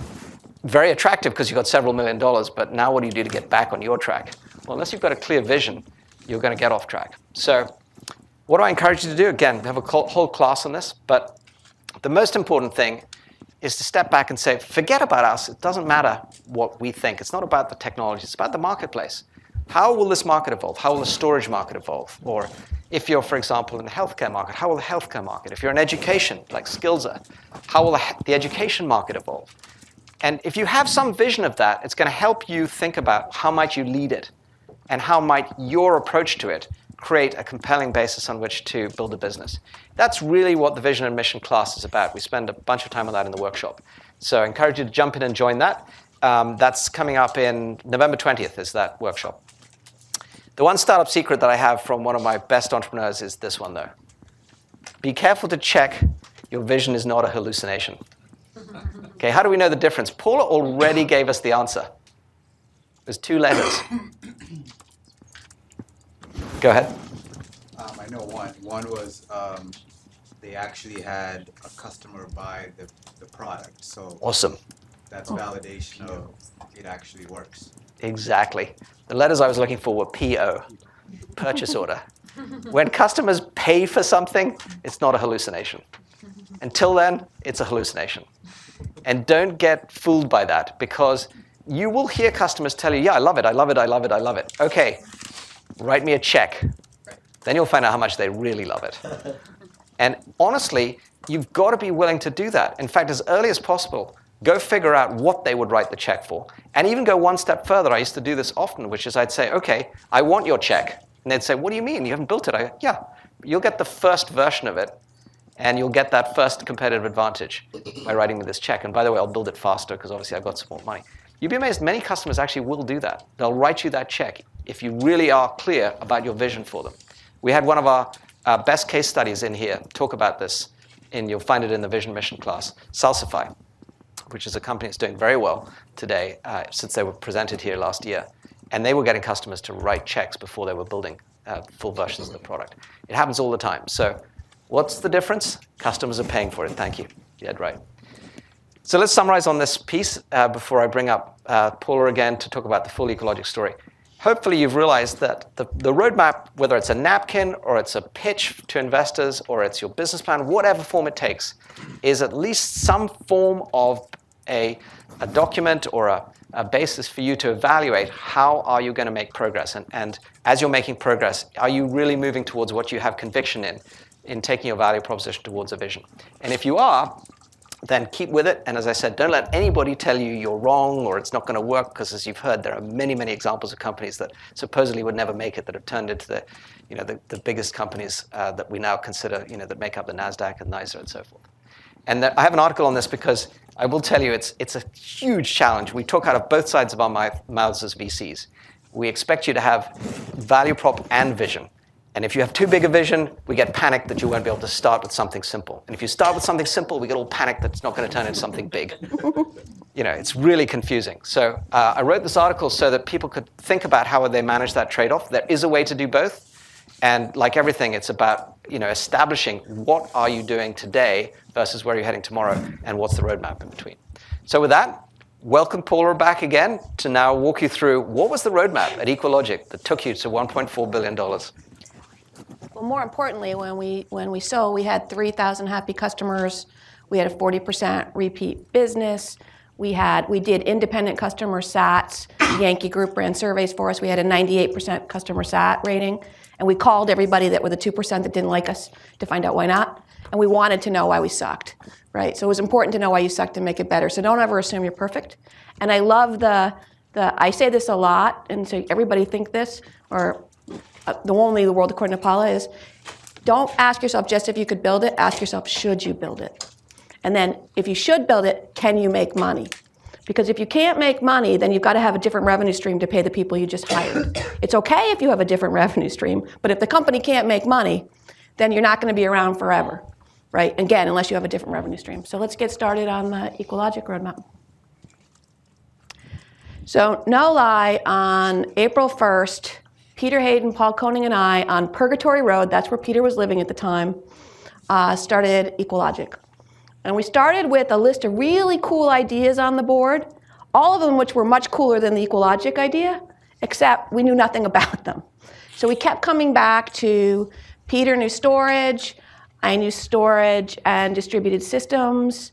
Very attractive because you've got several million dollars, but now what do you do to get back on your track? Well, unless you've got a clear vision, you're going to get off track. So, what do I encourage you to do? Again, we have a whole class on this, but the most important thing is to step back and say, forget about us. It doesn't matter what we think. It's not about the technology, it's about the marketplace. How will this market evolve? How will the storage market evolve? Or if you're, for example, in the healthcare market, how will the healthcare market? If you're in education, like Skilza, how will the education market evolve? And if you have some vision of that, it's going to help you think about how might you lead it and how might your approach to it create a compelling basis on which to build a business. That's really what the vision and mission class is about. We spend a bunch of time on that in the workshop. So I encourage you to jump in and join that. Um, that's coming up in November 20th is that workshop. The one startup secret that I have from one of my best entrepreneurs is this one, though. Be careful to check your vision is not a hallucination. Okay, how do we know the difference? Paula already gave us the answer. There's two letters. Go ahead. Um, I know one. One was um, they actually had a customer buy the, the product. So Awesome. that's validation of it actually works. Exactly. The letters I was looking for were PO, purchase order. When customers pay for something, it's not a hallucination. Until then, it's a hallucination. And don't get fooled by that because you will hear customers tell you, yeah, I love it, I love it, I love it, I love it. Okay, write me a check. Then you'll find out how much they really love it. And honestly, you've got to be willing to do that. In fact, as early as possible, go figure out what they would write the check for. And even go one step further. I used to do this often, which is I'd say, okay, I want your check. And they'd say, what do you mean? You haven't built it? I go, yeah, you'll get the first version of it. And you'll get that first competitive advantage by writing me this check. And by the way, I'll build it faster because obviously I've got some more money. You'd be amazed, many customers actually will do that. They'll write you that check if you really are clear about your vision for them. We had one of our uh, best case studies in here talk about this, and you'll find it in the vision mission class. Salsify, which is a company that's doing very well today uh, since they were presented here last year. And they were getting customers to write checks before they were building uh, full versions of the product. It happens all the time. So, what's the difference? Customers are paying for it. Thank you. Had right. So let's summarize on this piece uh, before I bring up uh, Paula again to talk about the full EqualLogic story. Hopefully, you've realized that the, the roadmap, whether it's a napkin or it's a pitch to investors or it's your business plan, whatever form it takes, is at least some form of a, a document or a, a basis for you to evaluate how are you going to make progress. And, and as you're making progress, are you really moving towards what you have conviction in, in taking your value proposition towards a vision? And if you are, then keep with it. And as I said, don't let anybody tell you you're wrong or it's not going to work, because as you've heard, there are many, many examples of companies that supposedly would never make it that have turned into the, you know, the, the biggest companies uh, that we now consider, you know, that make up the NASDAQ and NYSE and so forth. And I have an article on this because I will tell you it's, it's a huge challenge. We talk out of both sides of our mouths as VCs. We expect you to have value prop and vision. And if you have too big a vision, we get panicked that you won't be able to start with something simple. And if you start with something simple, we get all panicked that it's not going to turn into something big. you know, it's really confusing. So uh, I wrote this article so that people could think about how would they manage that trade-off. There is a way to do both. And like everything, it's about you know, establishing what are you doing today versus where you're heading tomorrow and what's the roadmap in between. So with that, welcome Paula back again to now walk you through what was the roadmap at EqualLogic that took you to $1.4 billion. Well, more importantly, when we when we sold, we had 3,000 happy customers. We had a 40% repeat business. We had we did independent customer sats. Yankee Group ran surveys for us. We had a 98% customer sat rating, and we called everybody that were the two percent that didn't like us to find out why not. And we wanted to know why we sucked, right? So it was important to know why you sucked and make it better. So don't ever assume you're perfect. And I love the the I say this a lot, and so everybody think this or Uh, the only the world according to Paula is don't ask yourself just if you could build it, ask yourself, should you build it? And then if you should build it, can you make money? Because if you can't make money, then you've got to have a different revenue stream to pay the people you just hired. it's okay if you have a different revenue stream, but if the company can't make money, then you're not going to be around forever, right? Again, unless you have a different revenue stream. So let's get started on the EqualLogic roadmap. So, no lie, on April 1st, Peter Hayden, Paul Koning, and I on Purgatory Road, that's where Peter was living at the time, uh, started EqualLogic. And we started with a list of really cool ideas on the board, all of them which were much cooler than the EqualLogic idea, except we knew nothing about them. So we kept coming back to Peter knew storage, I knew storage and distributed systems,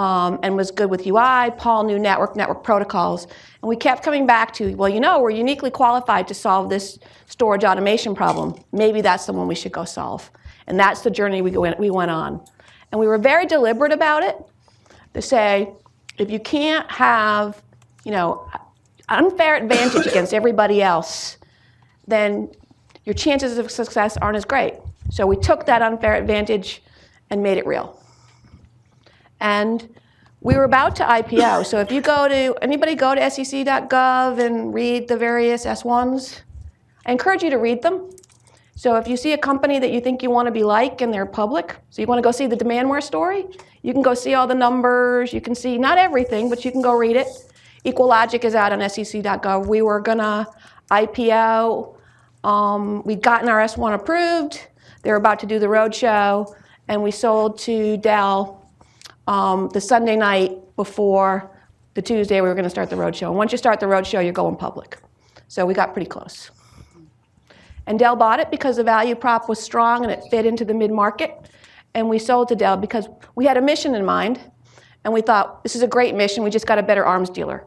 um, and was good with UI. Paul knew network, network protocols. And we kept coming back to, well, you know, we're uniquely qualified to solve this storage automation problem. Maybe that's the one we should go solve. And that's the journey we, went, we went on. And we were very deliberate about it to say, if you can't have, you know, unfair advantage against everybody else, then your chances of success aren't as great. So we took that unfair advantage and made it real. And we were about to IPO. So if you go to, anybody go to sec.gov and read the various S1s? I encourage you to read them. So if you see a company that you think you want to be like and they're public, so you want to go see the Demandware story, you can go see all the numbers. You can see not everything, but you can go read it. EqualLogic is out on sec.gov. We were going to IPO. Um, we'd gotten our S1 approved. They were about to do the roadshow, and we sold to Dell um, the Sunday night before the Tuesday we were going to start the roadshow. And once you start the roadshow, you're going public. So we got pretty close. And Dell bought it because the value prop was strong and it fit into the mid market. And we sold to Dell because we had a mission in mind. And we thought, this is a great mission, we just got a better arms dealer.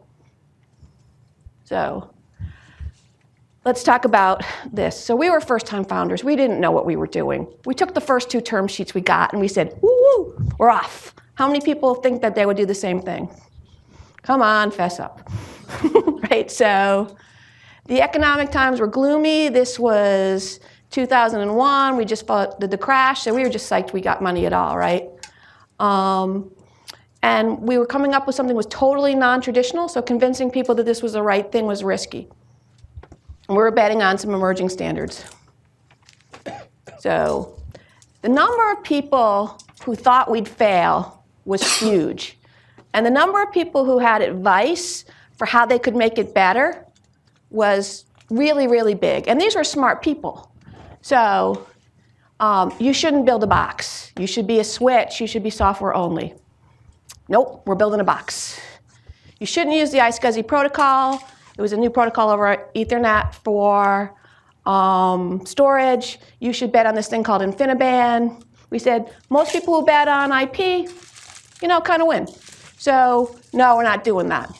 So let's talk about this. So we were first time founders. We didn't know what we were doing. We took the first two term sheets we got and we said, woo we're off. How many people think that they would do the same thing? Come on, fess up. right? So the economic times were gloomy. This was 2001. We just did the crash, so we were just psyched we got money at all, right? Um, and we were coming up with something that was totally non-traditional, so convincing people that this was the right thing was risky. And we were betting on some emerging standards. So the number of people who thought we'd fail was huge. And the number of people who had advice for how they could make it better was really, really big. And these were smart people. So um, you shouldn't build a box. You should be a switch. You should be software only. Nope, we're building a box. You shouldn't use the iSCSI protocol. It was a new protocol over Ethernet for um, storage. You should bet on this thing called InfiniBand. We said most people who bet on IP you know, kind of win. So, no, we're not doing that.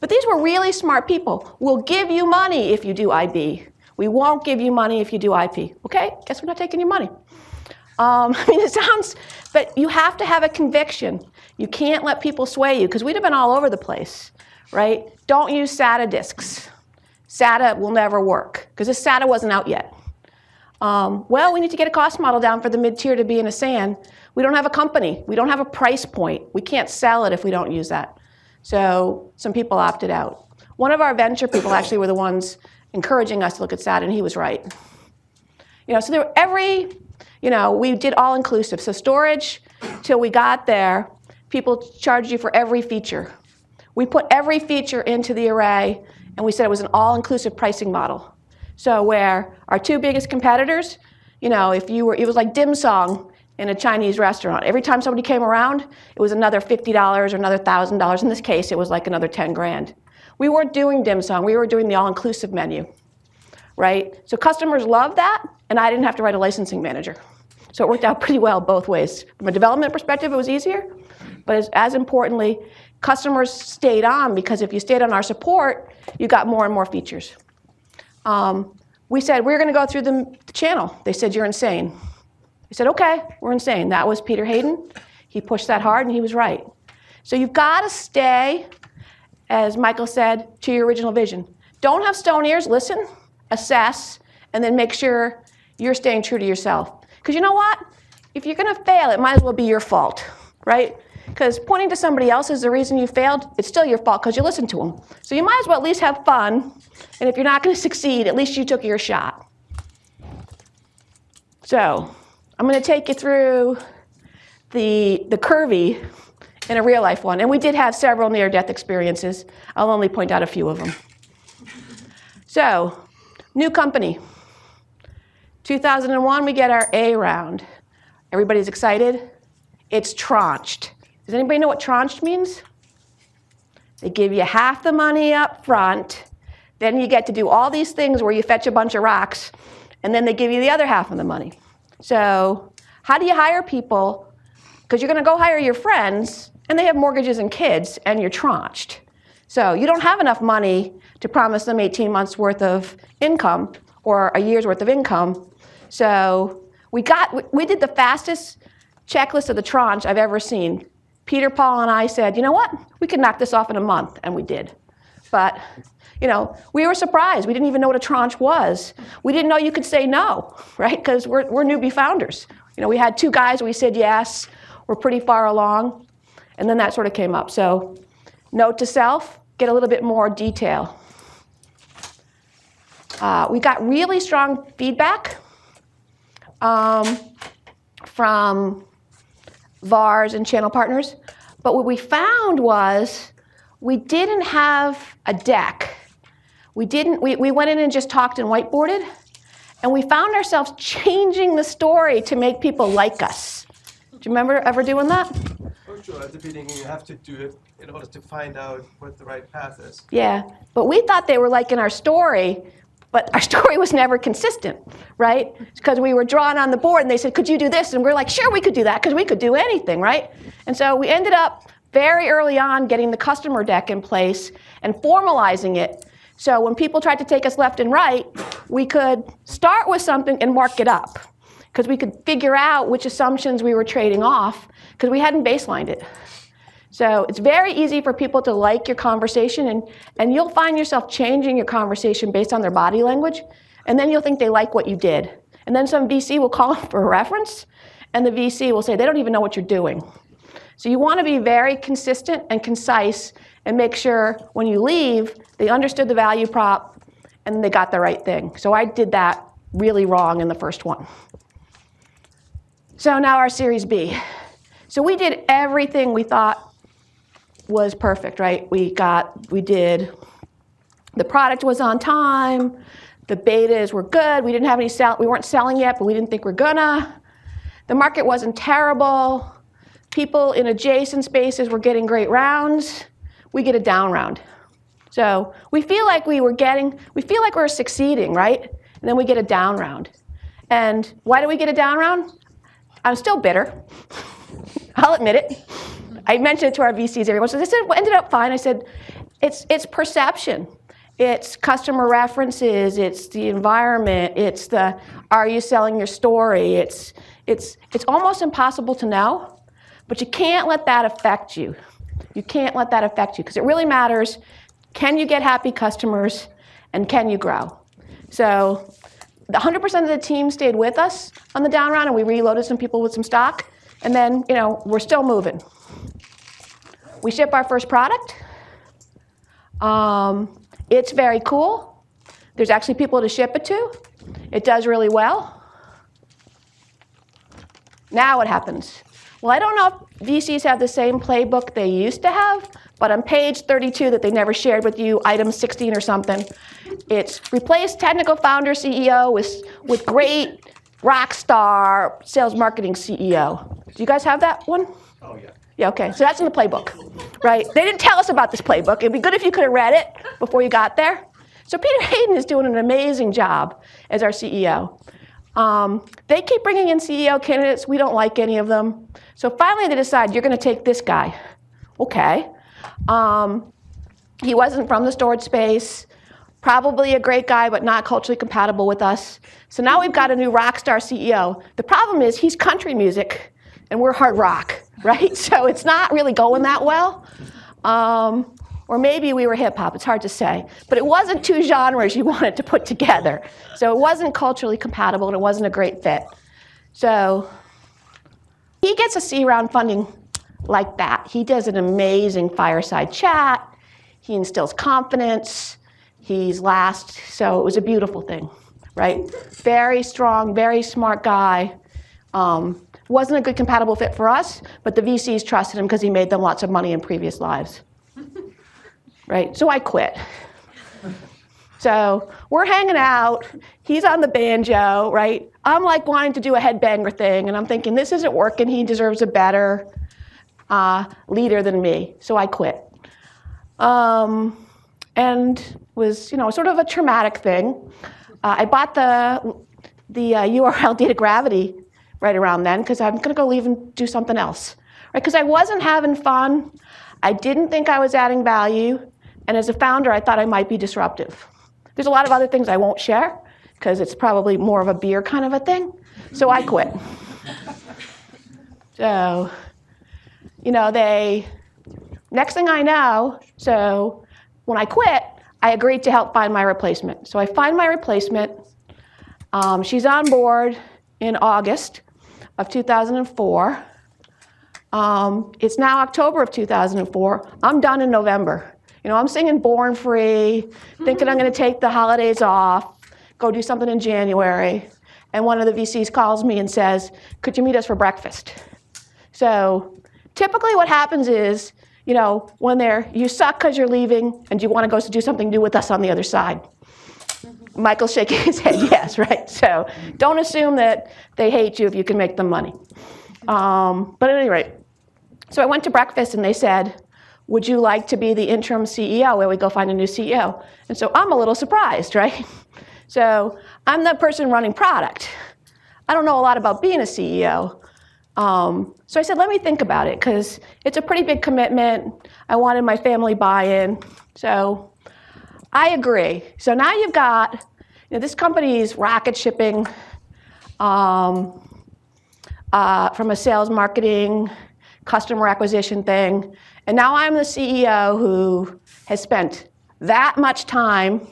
But these were really smart people. We'll give you money if you do IB. We won't give you money if you do IP. Okay? Guess we're not taking your money. Um, I mean, it sounds, but you have to have a conviction. You can't let people sway you because we'd have been all over the place, right? Don't use SATA disks. SATA will never work because this SATA wasn't out yet. Um, well, we need to get a cost model down for the mid tier to be in a SAN. We don't have a company. We don't have a price point. We can't sell it if we don't use that. So some people opted out. One of our venture people actually were the ones encouraging us to look at SATA, and he was right. You know, so there every, you know, we did all inclusive. So storage, till we got there, people charged you for every feature. We put every feature into the array, and we said it was an all-inclusive pricing model. So where our two biggest competitors, you know, if you were, it was like dim sum in a Chinese restaurant. Every time somebody came around, it was another $50 or another $1,000. In this case, it was like another 10 grand. We weren't doing dim sum, we were doing the all-inclusive menu, right? So customers loved that, and I didn't have to write a licensing manager. So it worked out pretty well both ways. From a development perspective, it was easier, but as, as importantly, customers stayed on because if you stayed on our support, you got more and more features. Um, we said, we're going to go through the, the channel. They said, you're insane. We said, okay, we're insane. That was Peter Hayden. He pushed that hard and he was right. So you've got to stay, as Michael said, to your original vision. Don't have stone ears, listen, assess, and then make sure you're staying true to yourself. Because you know what? If you're going to fail, it might as well be your fault, right? Because pointing to somebody else is the reason you failed, it's still your fault because you listened to them. So you might as well at least have fun. And if you're not going to succeed, at least you took your shot. So, I'm going to take you through the, the curvy in a real life one. And we did have several near death experiences. I'll only point out a few of them. So, New company. 2001, we get our A round. Everybody's excited? It's tranched. Does anybody know what tranched means? They give you half the money up front, then you get to do all these things where you fetch a bunch of rocks, and then they give you the other half of the money. So, how do you hire people? Because you're going to go hire your friends, and they have mortgages and kids, and you're tranched. So, you don't have enough money to promise them 18 months worth of income or a year's worth of income. So, we got we did the fastest checklist of the tranche I've ever seen. Peter, Paul, and I said, you know what? We could knock this off in a month, and we did. But, you know, we were surprised. We didn't even know what a tranche was. We didn't know you could say no, right? Because we're, we're newbie founders. You know, we had two guys, we said yes, we're pretty far along, and then that sort of came up. So, note to self, get a little bit more detail. Uh, we got really strong feedback um, from VARs and channel partners. But what we found was we didn't have a deck. We didn't, we, we went in and just talked and whiteboarded, and we found ourselves changing the story to make people like us. Do you remember ever doing that? Oh, sure, at the beginning, you have to do it in order to find out what the right path is. Yeah, but we thought they were liking our story, but our story was never consistent, right? Because we were drawn on the board and they said, Could you do this? And we're like, Sure, we could do that because we could do anything, right? And so we ended up very early on getting the customer deck in place and formalizing it. So when people tried to take us left and right, we could start with something and mark it up because we could figure out which assumptions we were trading off because we hadn't baselined it. So it's very easy for people to like your conversation, and, and you'll find yourself changing your conversation based on their body language, and then you'll think they like what you did. And then some VC will call for a reference, and the VC will say they don't even know what you're doing. So you want to be very consistent and concise and make sure when you leave, they understood the value prop and they got the right thing. So I did that really wrong in the first one. So now our Series B. So we did everything we thought was perfect, right? We got, we did, the product was on time, the betas were good, we didn't have any sell, we weren't selling yet, but we didn't think we're gonna. The market wasn't terrible. People in adjacent spaces were getting great rounds. We get a down round. So we feel like we were getting, we feel like we're succeeding, right? And then we get a down round. And why do we get a down round? I'm still bitter. I'll admit it. I mentioned it to our VCs. Everyone "I said well, ended up fine." I said, "It's it's perception, it's customer references, it's the environment, it's the are you selling your story? It's it's it's almost impossible to know, but you can't let that affect you. You can't let that affect you because it really matters. Can you get happy customers, and can you grow? So." 100% of the team stayed with us on the down round, and we reloaded some people with some stock. And then, you know, we're still moving. We ship our first product. Um, it's very cool. There's actually people to ship it to. It does really well. Now what happens? Well, I don't know if VCs have the same playbook they used to have, but on page 32 that they never shared with you, item 16 or something, it's replace technical founder CEO with, with great rock star sales marketing CEO. Do you guys have that one? Oh, yeah. Yeah, okay. So that's in the playbook, right? They didn't tell us about this playbook. It'd be good if you could have read it before you got there. So Peter Hayden is doing an amazing job as our CEO. Um, they keep bringing in CEO candidates. We don't like any of them. So finally, they decide you're going to take this guy. Okay. Um, he wasn't from the storage space. Probably a great guy, but not culturally compatible with us. So now we've got a new rock star CEO. The problem is he's country music, and we're hard rock, right? So it's not really going that well. Um, or maybe we were hip hop, it's hard to say. But it wasn't two genres you wanted to put together. So it wasn't culturally compatible and it wasn't a great fit. So he gets a C round funding like that. He does an amazing fireside chat, he instills confidence, he's last. So it was a beautiful thing, right? Very strong, very smart guy. Um, wasn't a good compatible fit for us, but the VCs trusted him because he made them lots of money in previous lives right? So I quit. So we're hanging out. He's on the banjo, right? I'm like wanting to do a headbanger thing, and I'm thinking this isn't working. He deserves a better uh, leader than me. So I quit. Um, and was you know sort of a traumatic thing. Uh, I bought the the uh, URL DataGravity right around then because I'm going to go leave and do something else, right? Because I wasn't having fun. I didn't think I was adding value, and as a founder, I thought I might be disruptive. There's a lot of other things I won't share because it's probably more of a beer kind of a thing. So I quit. so, you know, they, next thing I know, so when I quit, I agreed to help find my replacement. So I find my replacement. Um, she's on board in August of 2004. Um, it's now October of 2004. I'm done in November. You know, I'm singing Born Free, thinking I'm going to take the holidays off, go do something in January. And one of the VCs calls me and says, Could you meet us for breakfast? So typically what happens is, you know, when they're, you suck because you're leaving and you want to go do something new with us on the other side. Michael's shaking his head, yes, right? So don't assume that they hate you if you can make them money. Um, but at any rate, so I went to breakfast and they said, would you like to be the interim CEO where we go find a new CEO? And so I'm a little surprised, right? So I'm the person running product. I don't know a lot about being a CEO. Um, so I said, let me think about it because it's a pretty big commitment. I wanted my family buy-in. So I agree. So now you've got, you know, this company is rocket shipping um, uh, from a sales marketing, customer acquisition thing. And now I'm the CEO who has spent that much time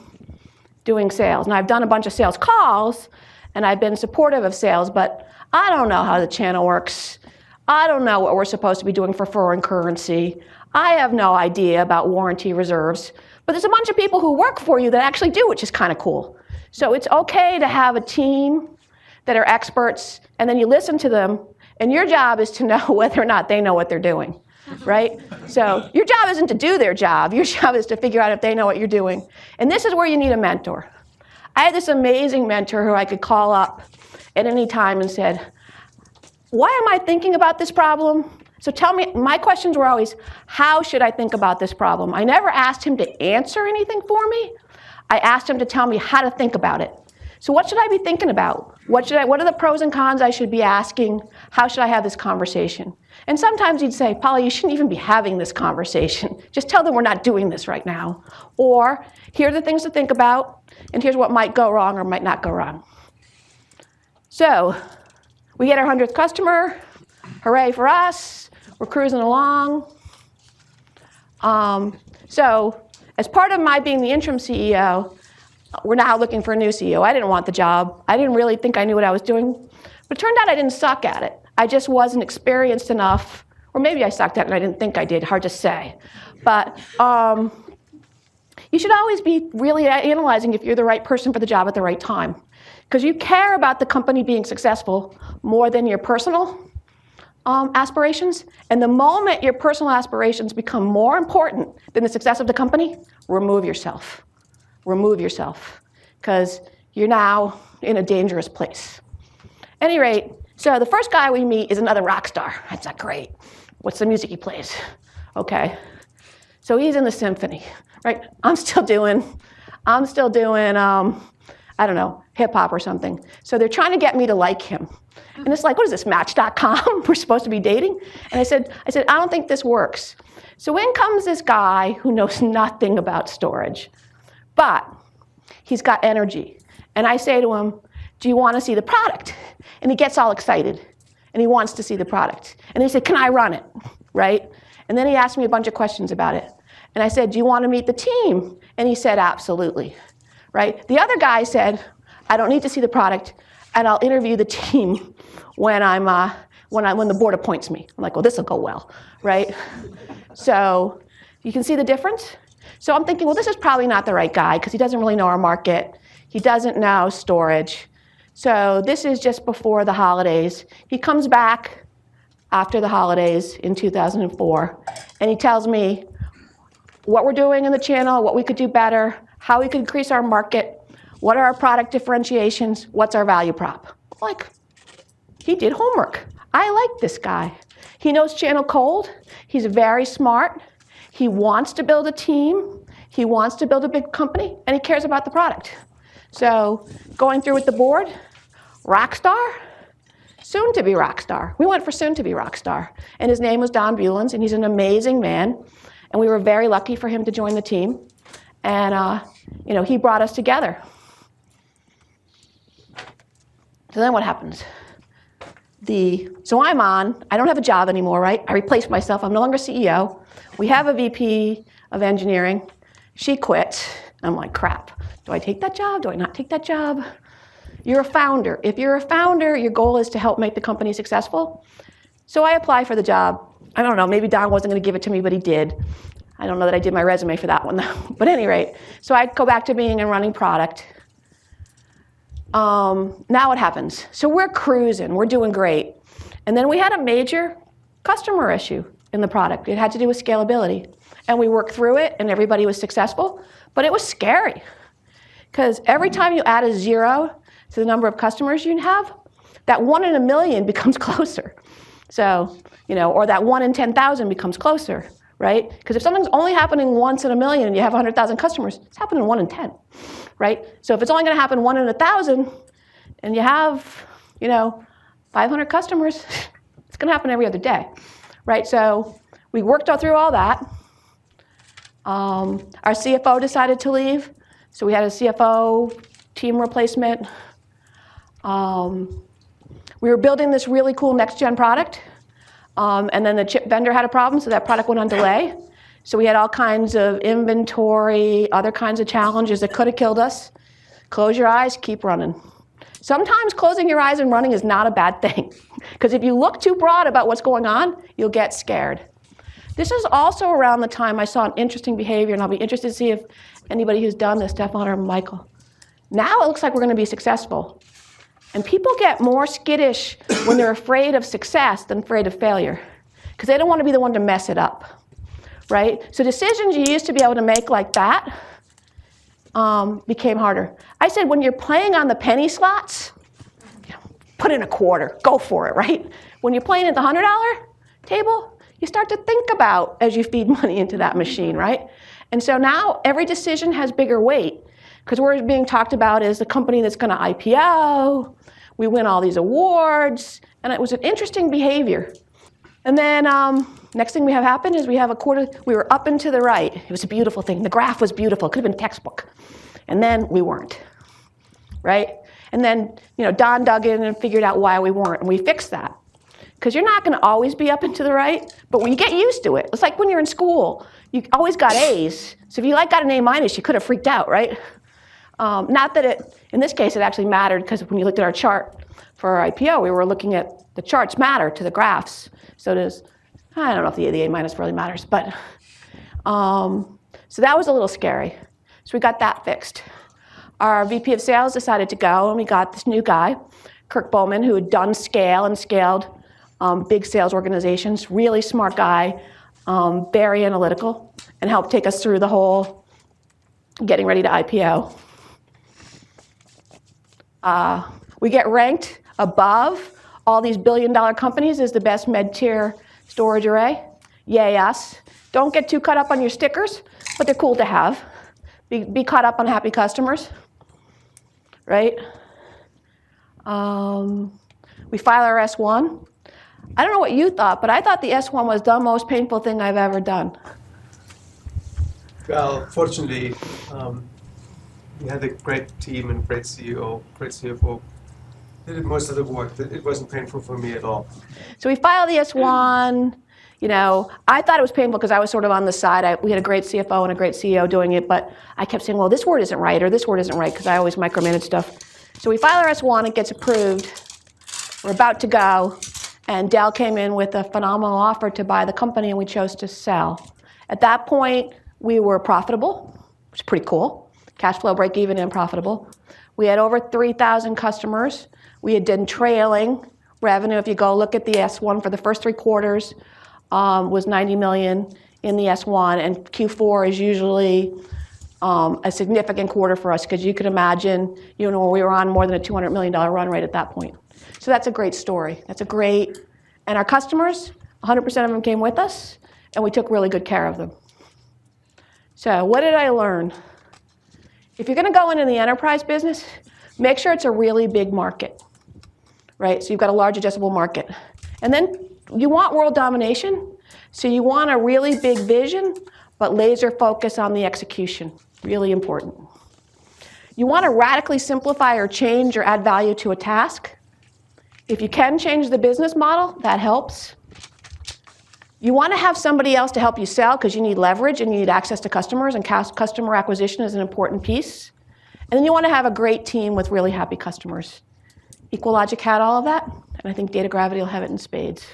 doing sales. And I've done a bunch of sales calls and I've been supportive of sales, but I don't know how the channel works. I don't know what we're supposed to be doing for foreign currency. I have no idea about warranty reserves. But there's a bunch of people who work for you that actually do, which is kind of cool. So it's okay to have a team that are experts, and then you listen to them, and your job is to know whether or not they know what they're doing right? So your job isn't to do their job. Your job is to figure out if they know what you're doing. And this is where you need a mentor. I had this amazing mentor who I could call up at any time and said, why am I thinking about this problem? So tell me, my questions were always, how should I think about this problem? I never asked him to answer anything for me. I asked him to tell me how to think about it. So what should I be thinking about? What, should I, what are the pros and cons I should be asking? How should I have this conversation? And sometimes you'd say, Paula, you shouldn't even be having this conversation. Just tell them we're not doing this right now. Or here are the things to think about, and here's what might go wrong or might not go wrong. So we get our 100th customer. Hooray for us. We're cruising along. Um, so as part of my being the interim CEO, we're now looking for a new CEO. I didn't want the job. I didn't really think I knew what I was doing. But it turned out I didn't suck at it. I just wasn't experienced enough, or maybe I sucked at it and I didn't think I did, hard to say. But um, you should always be really analyzing if you're the right person for the job at the right time. Because you care about the company being successful more than your personal um, aspirations. And the moment your personal aspirations become more important than the success of the company, remove yourself remove yourself because you're now in a dangerous place. any rate, so the first guy we meet is another rock star. That's not great. What's the music he plays? Okay. So he's in the symphony, right? I'm still doing, I'm still doing, um, I don't know, hip hop or something. So they're trying to get me to like him. And it's like, what is this, Match.com? We're supposed to be dating? And I said, I said, I don't think this works. So in comes this guy who knows nothing about storage. But he's got energy. And I say to him, Do you want to see the product? And he gets all excited and he wants to see the product. And he said, Can I run it? Right? And then he asked me a bunch of questions about it. And I said, Do you want to meet the team? And he said, Absolutely. Right? The other guy said, I don't need to see the product, and I'll interview the team when I'm uh, when I when the board appoints me. I'm like, well, this will go well, right? so you can see the difference. So I'm thinking, well, this is probably not the right guy because he doesn't really know our market. He doesn't know storage. So this is just before the holidays. He comes back after the holidays in 2004, and he tells me what we're doing in the channel, what we could do better. how we could increase our market, what are our product differentiations, what's our value prop. Like, he did homework. I like this guy. He knows channel cold. He's very smart. He wants to build a team. He wants to build a big company, and he cares about the product. So, going through with the board, rock star, soon to be rock star. We went for soon to be rock star. And his name was Don Bulens, and he's an amazing man. And we were very lucky for him to join the team. And, uh, you know, he brought us together. So then what happens? The, so I'm on, I don't have a job anymore, right? I replaced myself, I'm no longer CEO. We have a VP of engineering. She quit. I'm like, crap. Do I take that job? Do I not take that job? You're a founder. If you're a founder, your goal is to help make the company successful. So I apply for the job. I don't know, maybe Don wasn't going to give it to me, but he did. I don't know that I did my resume for that one though. But at any rate, so I go back to being and running product. Um, now what happens? So we're cruising, we're doing great. And then we had a major customer issue in the product. It had to do with scalability. And we worked through it, and everybody was successful. But it was scary. Because every time you add a zero to the number of customers you have, that one in a million becomes closer. So, you know, or that one in 10,000 becomes closer, right? Because if something's only happening once in a million and you have 100,000 customers, it's happening one in 10, right? So if it's only going to happen one in a thousand and you have, you know, 500 customers, it's going to happen every other day, right? So we worked all through all that. Um, our CFO decided to leave, so we had a CFO team replacement. Um, we were building this really cool next gen product, um, and then the chip vendor had a problem, so that product went on delay. So we had all kinds of inventory, other kinds of challenges that could have killed us. Close your eyes, keep running. Sometimes closing your eyes and running is not a bad thing, because if you look too broad about what's going on, you'll get scared. This is also around the time I saw an interesting behavior, and I'll be interested to see if anybody who's done this, Stefan or Michael. Now it looks like we're going to be successful. And people get more skittish when they're afraid of success than afraid of failure, because they don't want to be the one to mess it up, right? So decisions you used to be able to make like that um, became harder. I said when you're playing on the penny slots, you know, put in a quarter, go for it, right? When you're playing at the hundred dollar table, you start to think about as you feed money into that machine, right? And so now every decision has bigger weight because we're being talked about as the company that's going to IPO. We win all these awards, and it was an interesting behavior. And then um, next thing we have happen is we have a quarter. We were up and to the right. It was a beautiful thing. The graph was beautiful. It could have been textbook. And then we weren't, right? And then you know Don dug in and figured out why we weren't, and we fixed that because you're not going to always be up and to the right, but when you get used to it, it's like when you're in school, you always got A's. So if you like got an A minus, you could have freaked out, right? Um, not that it, in this case, it actually mattered because when you looked at our chart for our IPO, we were looking at the charts matter to the graphs. So does, I don't know if the the A minus really matters, but um, so that was a little scary. So we got that fixed. Our VP of sales decided to go, and we got this new guy, Kirk Bowman, who had done scale and scaled um, big sales organizations, really smart guy, um, very analytical, and helped take us through the whole getting ready to IPO. Uh, we get ranked above all these billion dollar companies as the best med tier storage array. Yay, us. Don't get too caught up on your stickers, but they're cool to have. Be, be caught up on happy customers, right? Um, we file our S1. I don't know what you thought, but I thought the S1 was the most painful thing I've ever done. Well, fortunately, um, we had a great team and great CEO, great CFO. They did most of the work. It wasn't painful for me at all. So we filed the S1. You know, I thought it was painful because I was sort of on the side. I, we had a great CFO and a great CEO doing it, but I kept saying, well, this word isn't right or this word isn't right because I always micromanage stuff. So we file our S1, it gets approved. We're about to go. And Dell came in with a phenomenal offer to buy the company, and we chose to sell. At that point, we were profitable, which is pretty cool. Cash flow break even and profitable. We had over 3,000 customers. We had done trailing revenue. If you go look at the S1 for the first three quarters, um, was 90 million in the S1, and Q4 is usually um, a significant quarter for us because you could imagine, you know, we were on more than a $200 million run rate at that point. So that's a great story. That's a great, and our customers, 100% of them came with us, and we took really good care of them. So what did I learn? If you're going to go into the enterprise business, make sure it's a really big market, right? So you've got a large addressable market. And then you want world domination, so you want a really big vision, but laser focus on the execution. Really important. You want to radically simplify or change or add value to a task. If you can change the business model, that helps. You want to have somebody else to help you sell because you need leverage and you need access to customers, and customer acquisition is an important piece. And then you want to have a great team with really happy customers. EqualLogic had all of that, and I think DataGravity will have it in spades.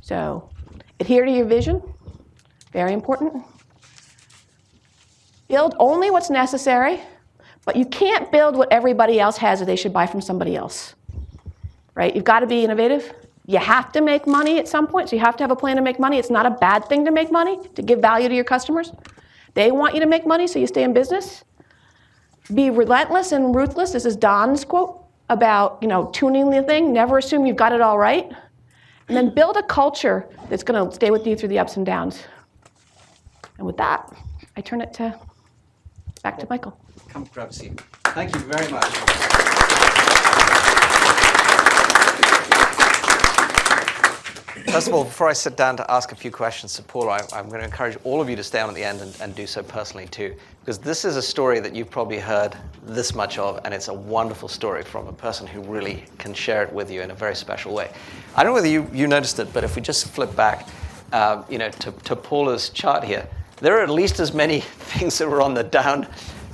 So adhere to your vision, very important. Build only what's necessary, but you can't build what everybody else has or they should buy from somebody else. Right? You've got to be innovative. You have to make money at some point, so you have to have a plan to make money. It's not a bad thing to make money, to give value to your customers. They want you to make money, so you stay in business. Be relentless and ruthless. This is Don's quote about you know tuning the thing. Never assume you've got it all right. And then build a culture that's going to stay with you through the ups and downs. And with that, I turn it to back to Michael. Come grab a seat. Thank you very much. First of all, before I sit down to ask a few questions to Paula, I, am going to encourage all of you to stay on at the end and, and, do so personally too, because this is a story that you've probably heard this much of, and it's a wonderful story from a person who really can share it with you in a very special way. I don't know whether you, you noticed it, but if we just flip back, uh, you know, to, to Paula's chart here, there are at least as many things that were on the down,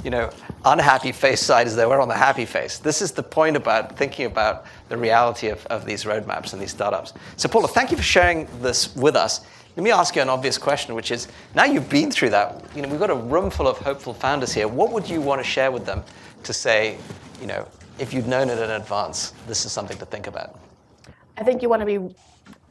you know, unhappy face side as there were on the happy face. This is the point about thinking about the reality of, of these roadmaps and these startups. So, Paula, thank you for sharing this with us. Let me ask you an obvious question, which is now you've been through that, you know, we've got a room full of hopeful founders here. What would you want to share with them to say, you know, if you'd known it in advance, this is something to think about? I think you want to be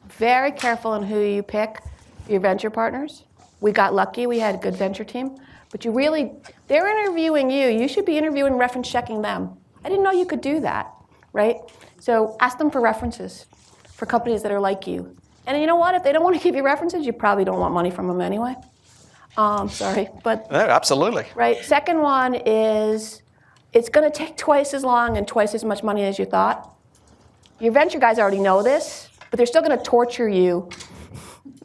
very careful in who you pick your venture partners. We got lucky, we had a good venture team. But you really, they're interviewing you. You should be interviewing, reference checking them. I didn't know you could do that, right? So ask them for references for companies that are like you. And you know what? If they don't want to give you references, you probably don't want money from them anyway. Um, sorry, but no, absolutely. Right. Second one is it's going to take twice as long and twice as much money as you thought. Your venture guys already know this, but they're still going to torture you,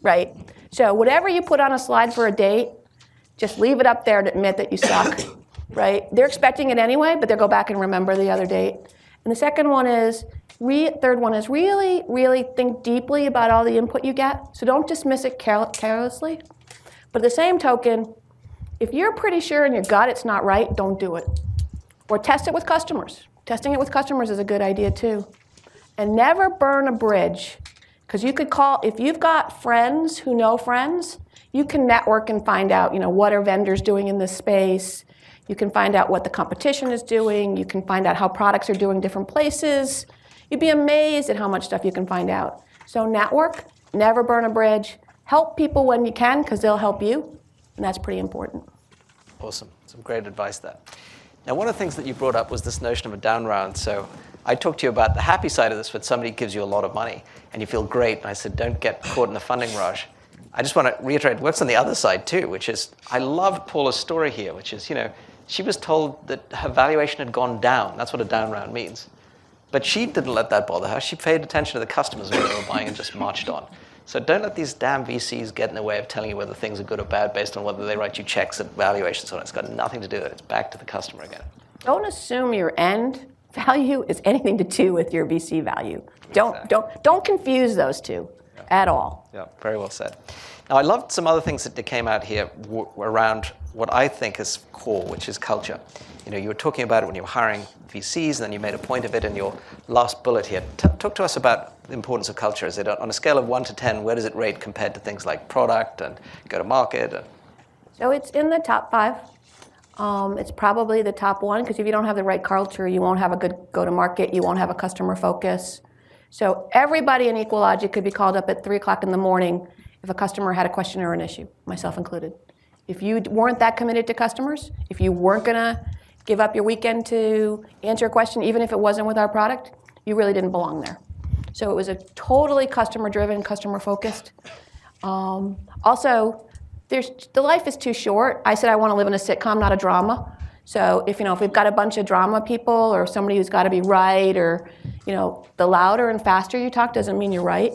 right? So whatever you put on a slide for a date, just leave it up there to admit that you suck, right? They're expecting it anyway, but they'll go back and remember the other date. And the second one is, re- third one is really, really think deeply about all the input you get. So don't dismiss it carelessly. But at the same token, if you're pretty sure in your gut it's not right, don't do it. Or test it with customers. Testing it with customers is a good idea too. And never burn a bridge. Because you could call, if you've got friends who know friends, you can network and find out, you know, what are vendors doing in this space. You can find out what the competition is doing. You can find out how products are doing different places. You'd be amazed at how much stuff you can find out. So network, never burn a bridge. Help people when you can because they'll help you, and that's pretty important. Awesome. Some great advice there. Now, one of the things that you brought up was this notion of a down round. So I talked to you about the happy side of this when somebody gives you a lot of money and you feel great. And I said, don't get caught in the funding rush. I just want to reiterate what's on the other side too, which is I love Paula's story here, which is, you know, she was told that her valuation had gone down. That's what a down round means. But she didn't let that bother her. She paid attention to the customers when they were buying and just marched on. So don't let these damn VCs get in the way of telling you whether things are good or bad based on whether they write you checks at valuations on it. It's got nothing to do with it. It's back to the customer again. Don't assume your end value is anything to do with your VC value. Don't, exactly. don't, don't confuse those two. At all. Yeah, very well said. Now, I loved some other things that came out here w- around what I think is core, which is culture. You know, you were talking about it when you were hiring VCs, and then you made a point of it in your last bullet here. T- talk to us about the importance of culture. Is it on a scale of one to ten? Where does it rate compared to things like product and go to market? And... So it's in the top five. Um, it's probably the top one because if you don't have the right culture, you won't have a good go to market. You won't have a customer focus. So everybody in EqualLogic could be called up at three o'clock in the morning if a customer had a question or an issue, myself included. If you weren't that committed to customers, if you weren't gonna give up your weekend to answer a question, even if it wasn't with our product, you really didn't belong there. So it was a totally customer-driven, customer-focused. Um, also, there's, the life is too short. I said I want to live in a sitcom, not a drama. So if you know if we've got a bunch of drama people or somebody who's got to be right or you know the louder and faster you talk doesn't mean you're right,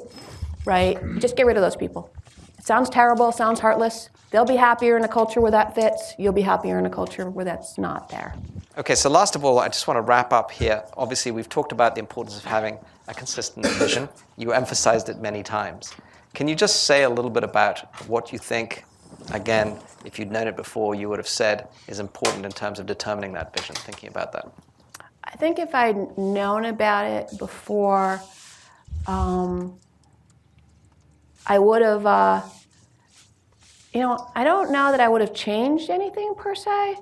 right? Just get rid of those people. It sounds terrible, sounds heartless. They'll be happier in a culture where that fits. You'll be happier in a culture where that's not there. Okay, so last of all, I just want to wrap up here. Obviously, we've talked about the importance of having a consistent vision. You emphasized it many times. Can you just say a little bit about what you think, again, if you'd known it before, you would have said is important in terms of determining that vision, thinking about that? I think if I'd known about it before, um, I would have, uh, you know, I don't know that I would have changed anything per se,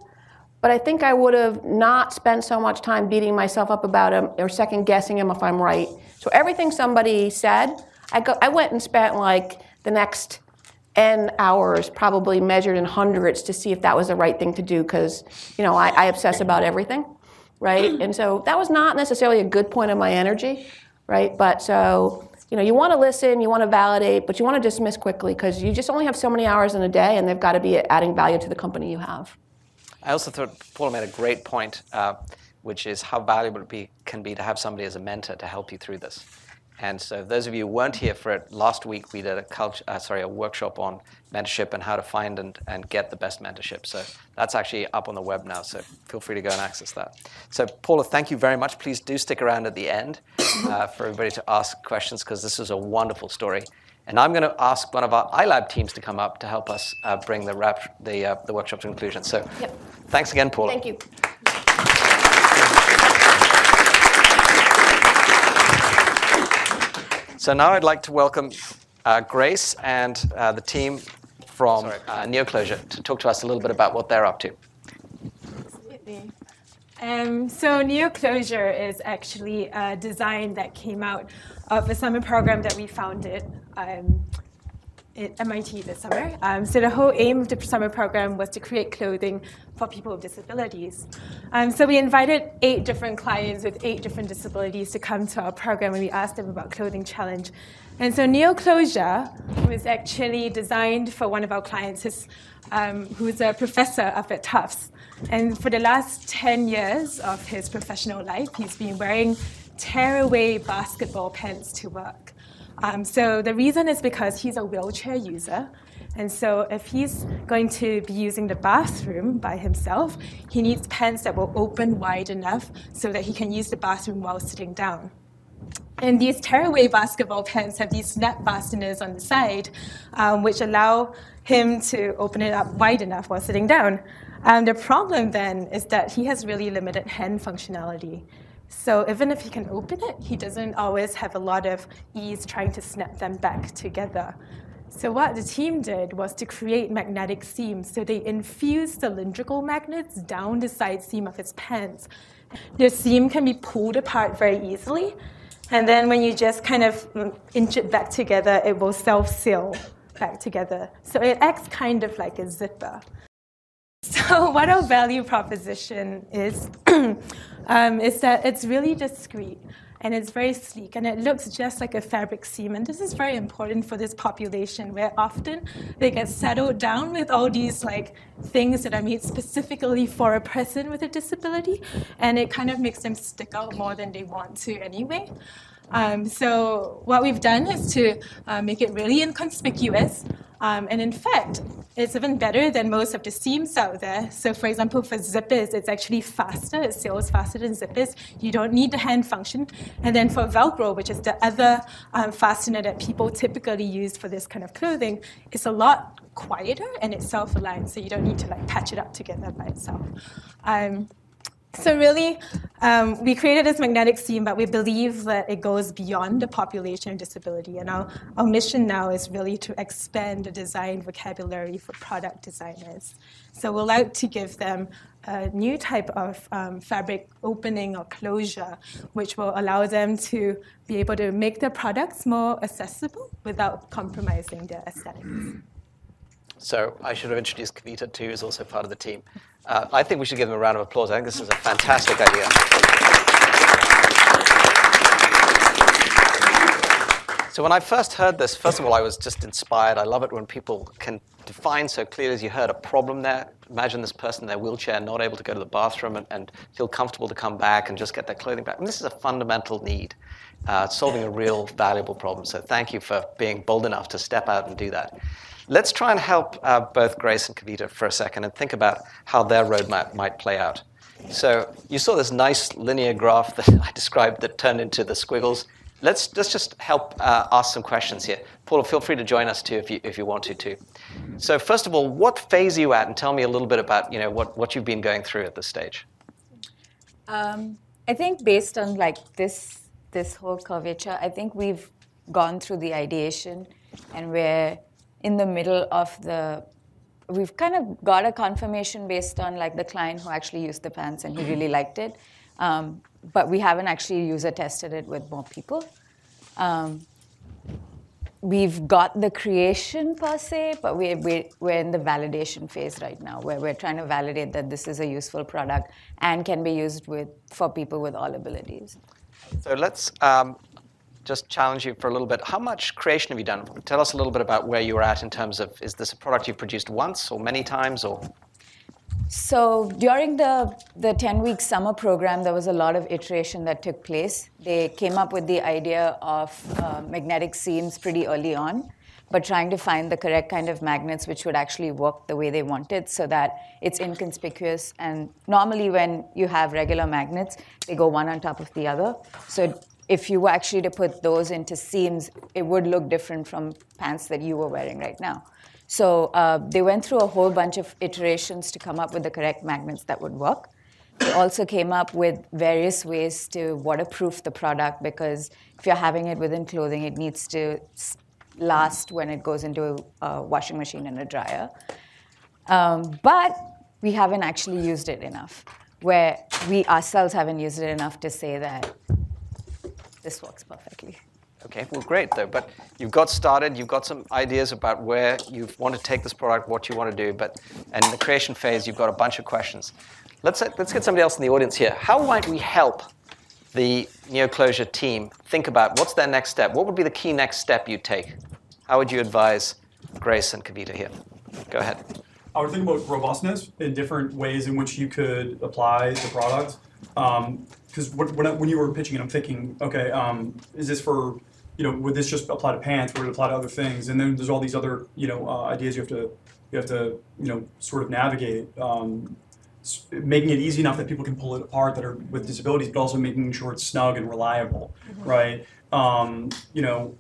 but I think I would have not spent so much time beating myself up about him or second guessing him if I'm right. So everything somebody said, I, go, I went and spent like the next n hours, probably measured in hundreds, to see if that was the right thing to do because, you know, I, I obsess about everything, right? And so that was not necessarily a good point of my energy, right? But so you know, you want to listen, you want to validate, but you want to dismiss quickly because you just only have so many hours in a day, and they've got to be adding value to the company you have. I also thought Paul made a great point, uh, which is how valuable it be, can be to have somebody as a mentor to help you through this. And so, those of you who weren't here for it, last week we did a culture, uh, sorry, a workshop on mentorship and how to find and, and get the best mentorship. So that's actually up on the web now. So feel free to go and access that. So Paula, thank you very much. Please do stick around at the end uh, for everybody to ask questions because this is a wonderful story. And I'm going to ask one of our iLab teams to come up to help us uh, bring the, rap, the, uh, the workshop to conclusion. So yep. thanks again, Paula. Thank you. So now I'd like to welcome uh, Grace and uh, the team from uh, NeoClosure to talk to us a little bit about what they're up to. Absolutely. Um, so NeoClosure is actually a design that came out of a summer program that we founded um, at MIT this summer. Um, so the whole aim of the summer program was to create clothing for people with disabilities. Um, so we invited eight different clients with eight different disabilities to come to our program and we asked them about Clothing Challenge. And so NeoClosure was actually designed for one of our clients who's, um, who's a professor up at Tufts. And for the last 10 years of his professional life, he's been wearing tearaway basketball pants to work. Um, so the reason is because he's a wheelchair user. And so if he's going to be using the bathroom by himself, he needs pants that will open wide enough so that he can use the bathroom while sitting down. And these tearaway basketball pants have these snap fasteners on the side, um, which allow him to open it up wide enough while sitting down. Um, the problem then is that he has really limited hand functionality. So even if he can open it, he doesn't always have a lot of ease trying to snap them back together. So what the team did was to create magnetic seams. So they infused cylindrical magnets down the side seam of his pants. The seam can be pulled apart very easily. And then when you just kind of mm, inch it back together, it will self-seal back together. So it acts kind of like a zipper. So what our value proposition is, um, is that it's really discreet and it's very sleek and it looks just like a fabric seam. And this is very important for this population where often they get settled down with all these like things that are made specifically for a person with a disability and it kind of makes them stick out more than they want to anyway. Um, so what we've done is to uh, make it really inconspicuous. Um, and in fact, it's even better than most of the seams out there. So for example, for zippers, it's actually faster. It seals faster than zippers. You don't need the hand function. And then for Velcro, which is the other um, fastener that people typically use for this kind of clothing, it's a lot quieter and it's self-aligned, so you don't need to like patch it up together by itself. Um, so really, um, we created this magnetic seam, but we believe that it goes beyond the population of disability. And our, our mission now is really to expand the design vocabulary for product designers. So we'd like to give them a new type of um, fabric opening or closure, which will allow them to be able to make their products more accessible without compromising their aesthetics. So I should have introduced Kavita too, who's also part of the team. Uh, I think we should give them a round of applause. I think this is a fantastic idea. So when I first heard this, first of all, I was just inspired. I love it when people can define so clearly as you heard a problem there. Imagine this person in their wheelchair not able to go to the bathroom and, and feel comfortable to come back and just get their clothing back. And this is a fundamental need, uh, solving a real valuable problem. So thank you for being bold enough to step out and do that. Let's try and help uh, both Grace and Kavita for a second and think about how their roadmap might play out. So you saw this nice linear graph that I described that turned into the squiggles. Let's, let's just help uh, ask some questions here. Paula, feel free to join us too if you, if you want to too. So first of all, what phase are you at? And tell me a little bit about you know, what, what you've been going through at this stage. Um, I think based on like this, this whole curvature, I think we've gone through the ideation and we're in the middle of the we've kind of got a confirmation based on like the client who actually used the pants and he really liked it um, but we haven't actually user tested it with more people. Um, we've got the creation per se, but we're, we're, we're in the validation phase right now, where we're trying to validate that this is a useful product and can be used with, for people with all abilities. So let's um, just challenge you for a little bit. How much creation have you done? Tell us a little bit about where you're at in terms of, is this a product you've produced once or many times or? So during the, the 10-week summer program, there was a lot of iteration that took place. They came up with the idea of uh, magnetic seams pretty early on, but trying to find the correct kind of magnets which would actually work the way they wanted so that it's inconspicuous. And normally when you have regular magnets, they go one on top of the other. So if you were actually to put those into seams, it would look different from pants that you were wearing right now. So uh, they went through a whole bunch of iterations to come up with the correct magnets that would work. They also came up with various ways to waterproof the product because if you're having it within clothing, it needs to last when it goes into a washing machine and a dryer. Um, but we haven't actually used it enough, where we ourselves haven't used it enough to say that this works perfectly. Okay, well, great though. But you've got started. You've got some ideas about where you want to take this product, what you want to do. But and in the creation phase, you've got a bunch of questions. Let's uh, let's get somebody else in the audience here. How might we help the NeoClosure team think about what's their next step? What would be the key next step you'd take? How would you advise Grace and Kavita here? Go ahead. I would think about robustness in different ways in which you could apply the product. Um, Because when, when you were pitching it, I'm thinking, okay, um, is this for you know, would this just apply to pants? Would it apply to other things? And then there's all these other, you know, uh, ideas you have to, you have to, you know, sort of navigate. Um, making it easy enough that people can pull it apart that are with disabilities, but also making sure it's snug and reliable, mm-hmm. right? Um, you know,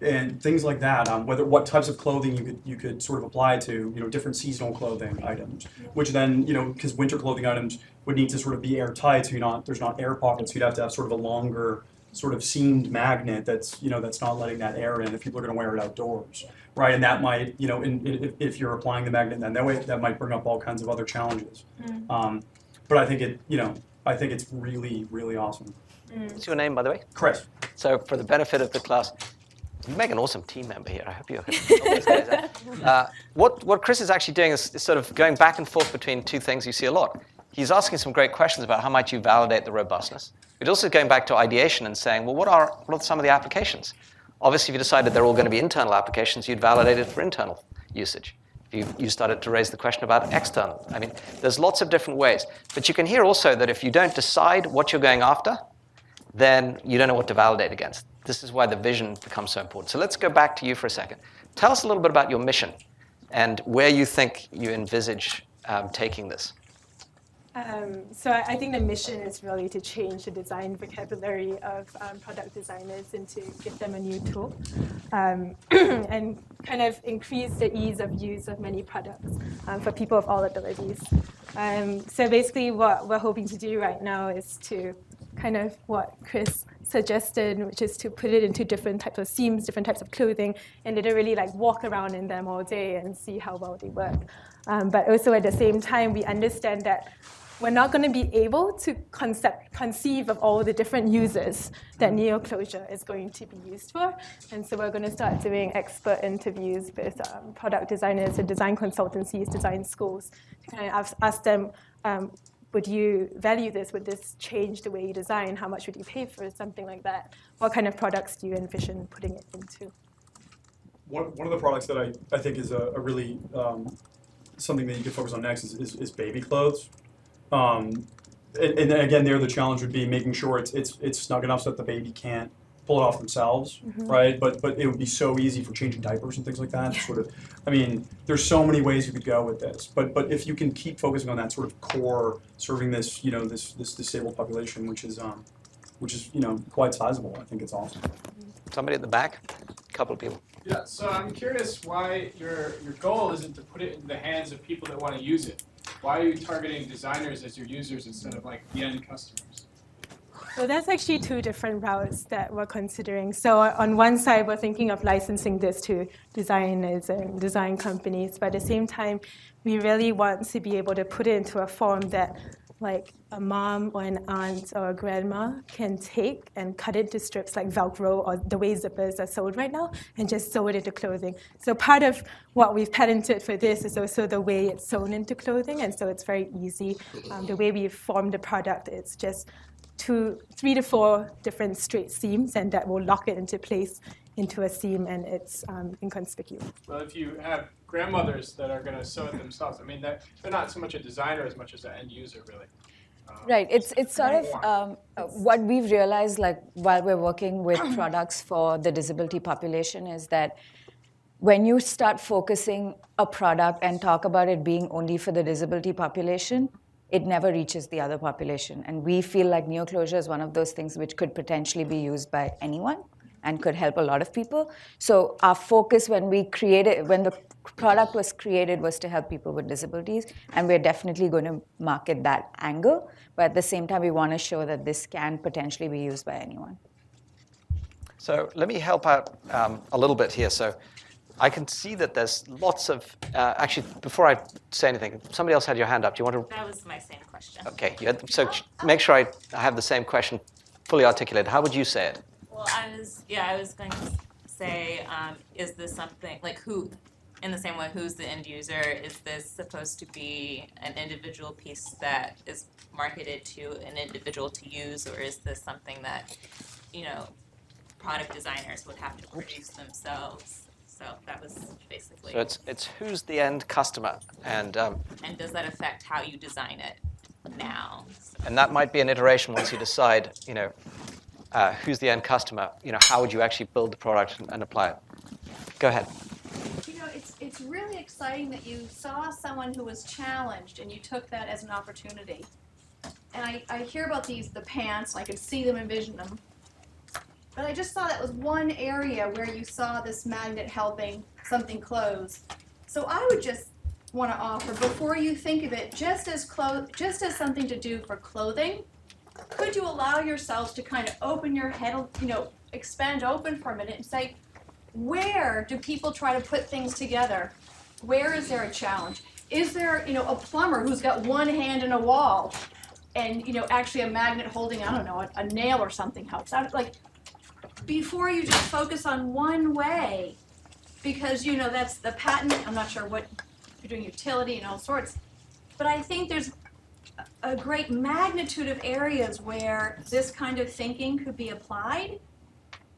and things like that. Um, whether what types of clothing you could you could sort of apply to, you know, different seasonal clothing items, which then you know, because winter clothing items would need to sort of be airtight, so you're not there's not air pockets. So you'd have to have sort of a longer sort of seamed magnet that's you know that's not letting that air in if people are going to wear it outdoors right and that might you know in, in, if you're applying the magnet then that way that might bring up all kinds of other challenges mm. um, but i think it you know i think it's really really awesome mm. what's your name by the way chris so for the benefit of the class you make an awesome team member here. I hope you. uh, what what Chris is actually doing is, is sort of going back and forth between two things you see a lot. He's asking some great questions about how might you validate the robustness, but also going back to ideation and saying, well, what are, what are some of the applications? Obviously, if you decided they're all going to be internal applications, you'd validate it for internal usage. If you, you started to raise the question about external, I mean, there's lots of different ways. But you can hear also that if you don't decide what you're going after, then you don't know what to validate against. This is why the vision becomes so important. So let's go back to you for a second. Tell us a little bit about your mission and where you think you envisage um, taking this. Um, so I think the mission is really to change the design vocabulary of um, product designers and to give them a new tool um, and kind of increase the ease of use of many products um, for people of all abilities. Um, so basically what we're hoping to do right now is to kind of what Chris suggested, which is to put it into different types of seams, different types of clothing, and literally like walk around in them all day and see how well they work. Um, but also at the same time, we understand that we're not going to be able to concept, conceive of all the different users that NeoClosure is going to be used for. And so we're going to start doing expert interviews with um, product designers and design consultancies, design schools, to kind of ask, ask them, um, would you value this? Would this change the way you design? How much would you pay for something like that? What kind of products do you envision putting it into? One, one of the products that I, I think is a, a really um, something that you can focus on next is, is, is baby clothes. Um, and, and again, there the challenge would be making sure it's, it's, it's snug enough so that the baby can't pull it off themselves, right? But but it would be so easy for changing diapers and things like that. Sort of, I mean, there's so many ways you could go with this. But but if you can keep focusing on that sort of core, serving this you know this this disabled population, which is um, which is you know quite sizable, I think it's awesome. Somebody at the back? A couple of people. Yeah, so I'm curious why your your goal isn't to put it in the hands of people that want to use it. Why are you targeting designers as your users instead of like the end customers? So that's actually two different routes that we're considering. So on one side, we're thinking of licensing this to designers and design companies, but at the same time, we really want to be able to put it into a form that like a mom or an aunt or a grandma can take and cut it to strips like Velcro or the way zippers are sold right now and just sew it into clothing. So part of what we've patented for this is also the way it's sewn into clothing, and so it's very easy. Um, the way we form the product, it's just two, three to four different straight seams, and that will lock it into place into a seam, and it's um, inconspicuous. Well, if you have grandmothers that are going to sew it themselves, I mean, that they're not so much a designer as much as an end user, really. Um, Right. It's it's sort of um, what we've realized, like while we're working with products for the disability population, is that when you start focusing a product and talk about it being only for the disability population, it never reaches the other population. And we feel like neoclosure is one of those things which could potentially be used by anyone and could help a lot of people. So our focus when we created, when the product was created, was to help people with disabilities, and we're definitely going to market that angle. But at the same time, we want to show that this can potentially be used by anyone. So let me help out um, a little bit here. So I can see that there's lots of. Uh, actually, before I say anything, somebody else had your hand up. Do you want to? That was my same question. Okay. You had, so ch- make sure I, I have the same question fully articulated. How would you say it? Well, I was, yeah, I was going to say, um, is this something, like who, in the same way, who's the end user? Is this supposed to be an individual piece that is marketed to an individual to use, or is this something that, you know, product designers would have to produce themselves? So that was basically. So it's it's who's the end customer, and um, And does that affect how you design it now? and that might be an iteration once you decide, you know, uh, who's the end customer. You know, how would you actually build the product and, and apply it? Go ahead. You know, it's it's really exciting that you saw someone who was challenged and you took that as an opportunity. And I, I hear about these the pants, I could see them, envision them. But I just saw that was one area where you saw this magnet helping something close. So I would just want to offer before you think of it just as clo- just as something to do for clothing, could you allow yourselves to kind of open your head, you know, expand open for a minute and say, where do people try to put things together? Where is there a challenge? Is there, you know, a plumber who's got one hand in a wall and, you know, actually a magnet holding, I don't know, a, a nail or something helps out? Like, before you just focus on one way, because, you know, that's the patent, I'm not sure what, you're doing utility and all sorts. But I think there's a great magnitude of areas where this kind of thinking could be applied.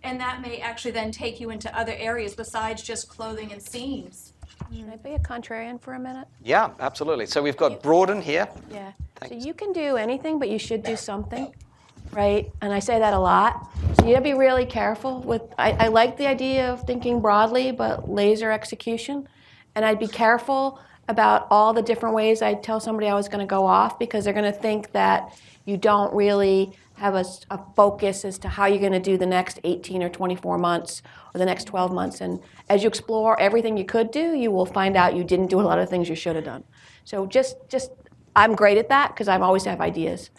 And that may actually then take you into other areas besides just clothing and seams. Can I be a contrarian for a minute? Yeah, absolutely. So we've got Broaden here. Yeah. Thanks. So you can do anything, but you should do something, right? And I say that a lot. So you gotta be really careful with. I, I like the idea of thinking broadly, but laser execution. And I'd be careful about all the different ways I tell somebody I was going to go off because they're going to think that you don't really have a focus as to how you're going to do the next 18 or 24 months or the next 12 months. And as you explore everything you could do, you will find out you didn't do a lot of things you should have done. So just, just I'm great at that because I always have ideas.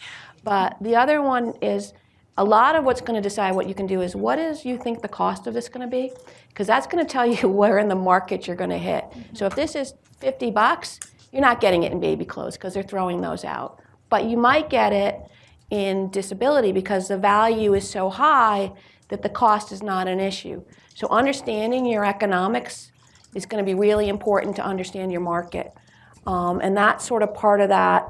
But the other one is a lot of what's going to decide what you can do is what is you think the cost of this going to be because that's going to tell you where in the market you're going to hit so if this is 50 bucks you're not getting it in baby clothes because they're throwing those out but you might get it in disability because the value is so high that the cost is not an issue. So understanding your economics is going to be really important to understand your market. Um, and that's sort of part of that.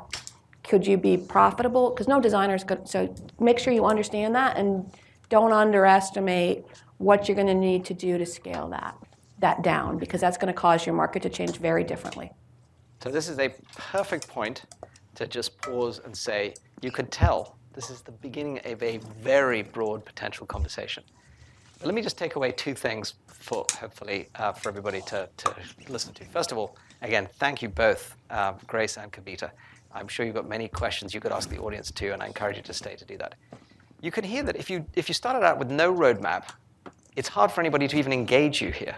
Could you be profitable? Because no designer is good. So make sure you understand that and don't underestimate what you're going to need to do to scale that, that down because that's going to cause your market to change very differently. So this is a perfect point to just pause and say, you could tell this is the beginning of a very broad potential conversation. But let me just take away two things for hopefully uh, for everybody to, to listen to. First of all, again, thank you both, uh, Grace and Kavita. I'm sure you've got many questions you could ask the audience too, and I encourage you to stay to do that. You can hear that if you, if you started out with no roadmap, it's hard for anybody to even engage you here.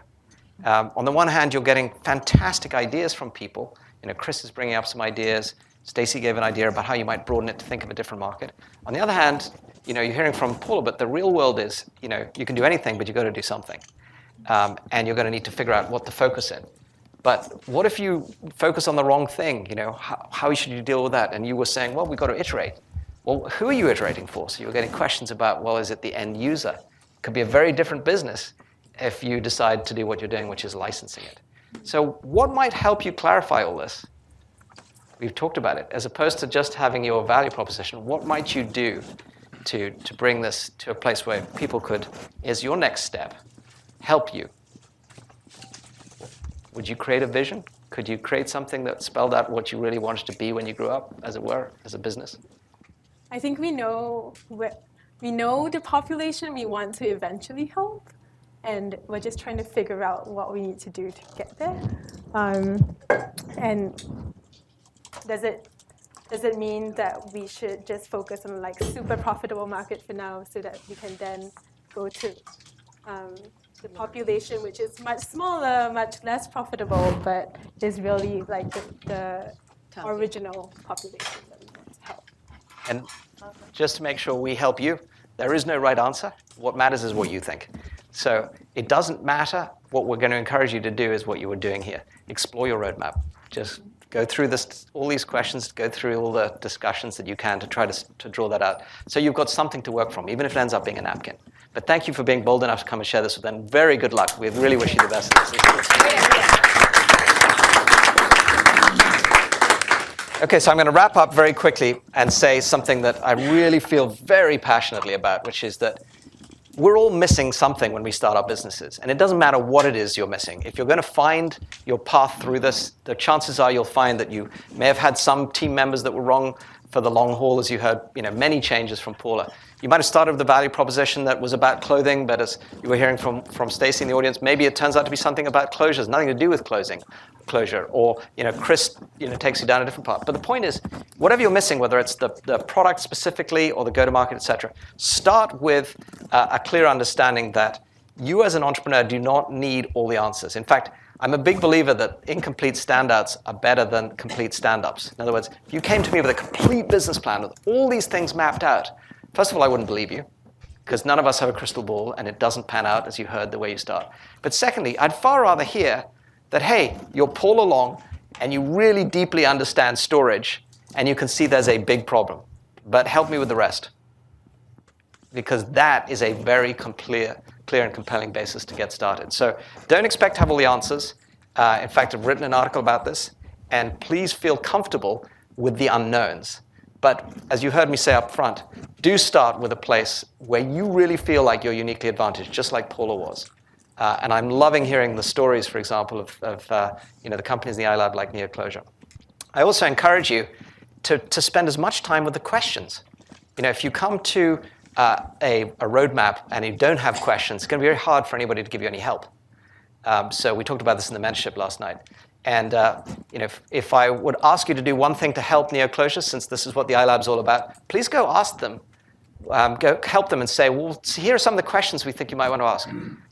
Um, on the one hand, you're getting fantastic ideas from people. You know, Chris is bringing up some ideas. Stacy gave an idea about how you might broaden it to think of a different market. On the other hand, you know, you're hearing from Paula, but the real world is, you know, you can do anything, but you've got to do something. Um, and you're going to need to figure out what to focus in. But what if you focus on the wrong thing? You know, how, how should you deal with that? And you were saying, well, we've got to iterate. Well, who are you iterating for? So you were getting questions about, well, is it the end user? It could be a very different business if you decide to do what you're doing, which is licensing it. So what might help you clarify all this? We've talked about it. As opposed to just having your value proposition, what might you do to, to bring this to a place where people could, as your next step, help you? Would you create a vision? Could you create something that spelled out what you really wanted to be when you grew up, as it were, as a business? I think we know we know the population we want to eventually help, and we're just trying to figure out what we need to do to get there. Um, and does it does it mean that we should just focus on like super profitable market for now so that we can then go to um, the population which is much smaller, much less profitable, but is really like the, the original population that we want to help. And just to make sure we help you, there is no right answer. What matters is what you think. So it doesn't matter. What we're going to encourage you to do is what you were doing here. Explore your roadmap. Just go through this, all these questions, go through all the discussions that you can to try to, to draw that out. So you've got something to work from, even if it ends up being a napkin. But thank you for being bold enough to come and share this with them. Very good luck. We really wish you the best. Okay, so I'm going to wrap up very quickly and say something that I really feel very passionately about, which is that we're all missing something when we start our businesses. And it doesn't matter what it is you're missing. If you're going to find your path through this, the chances are you'll find that you may have had some team members that were wrong for the long haul, as you heard, you know, many changes from Paula. You might have started with a value proposition that was about clothing, but as you were hearing from, from Stacy in the audience, maybe it turns out to be something about closures, nothing to do with closing closure. Or you know, Chris you know, takes you down a different path. But the point is, whatever you're missing, whether it's the, the product specifically or the go-to-market, et cetera, start with uh, a clear understanding that you as an entrepreneur do not need all the answers. In fact, I'm a big believer that incomplete standouts are better than complete stand-ups. In other words, if you came to me with a complete business plan with all these things mapped out, First of all, I wouldn't believe you because none of us have a crystal ball and it doesn't pan out as you heard the way you start. But secondly, I'd far rather hear that, hey, you're Paula Long and you really deeply understand storage and you can see there's a big problem, but help me with the rest. Because that is a very clear, clear and compelling basis to get started. So don't expect to have all the answers. Uh, in fact, I've written an article about this, and please feel comfortable with the unknowns. But as you heard me say up front, do start with a place where you really feel like you're uniquely advantaged, just like Paula was. Uh, and I'm loving hearing the stories, for example, of, of uh, you know, the companies in the iLab like NeoClosure. I also encourage you to, to spend as much time with the questions. You know, if you come to uh, a, a, roadmap and you don't have questions, it's going to be very hard for anybody to give you any help. Um, so we talked about this in the mentorship last night. And uh, you know, if, if, I would ask you to do one thing to help NeoClosure, since this is what the iLab is all about, please go ask them. Um, go help them and say, well, here are some of the questions we think you might want to ask.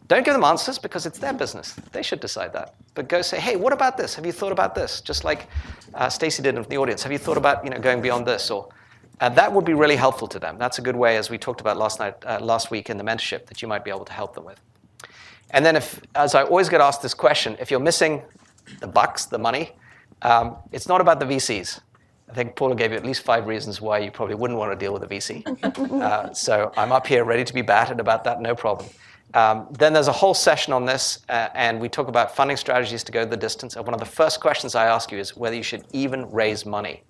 Don't give them answers because it's their business. They should decide that. But go say, hey, what about this? Have you thought about this? Just like uh, Stacy did in the audience. Have you thought about you know, going beyond this? Or uh, that would be really helpful to them. That's a good way, as we talked about last night, uh, last week in the mentorship, that you might be able to help them with. And then, if, as I always get asked this question, if you're missing the bucks, the money. Um, it's not about the VCs. I think Paula gave you at least five reasons why you probably wouldn't want to deal with a VC. uh, so I'm up here ready to be batted about that, no problem. Um, then there's a whole session on this, uh, and we talk about funding strategies to go the distance. And one of the first questions I ask you is whether you should even raise money.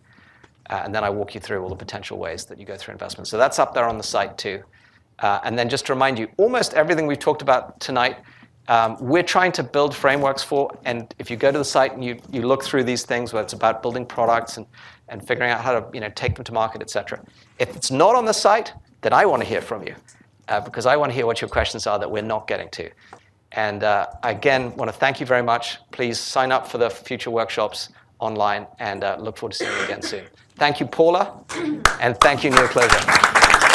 Uh, and then I walk you through all the potential ways that you go through investment. So that's up there on the site too. Uh, and then just to remind you, almost everything we've talked about tonight, um, we're trying to build frameworks for. And if you go to the site and you, you look through these things, where it's about building products and, and figuring out how to you know, take them to market, et cetera. If it's not on the site, then I want to hear from you. Uh, because I want to hear what your questions are that we're not getting to. And uh, again, want to thank you very much. Please sign up for the future workshops online and uh, look forward to seeing you again soon. Thank you, Paula, and thank you, Neoclosure.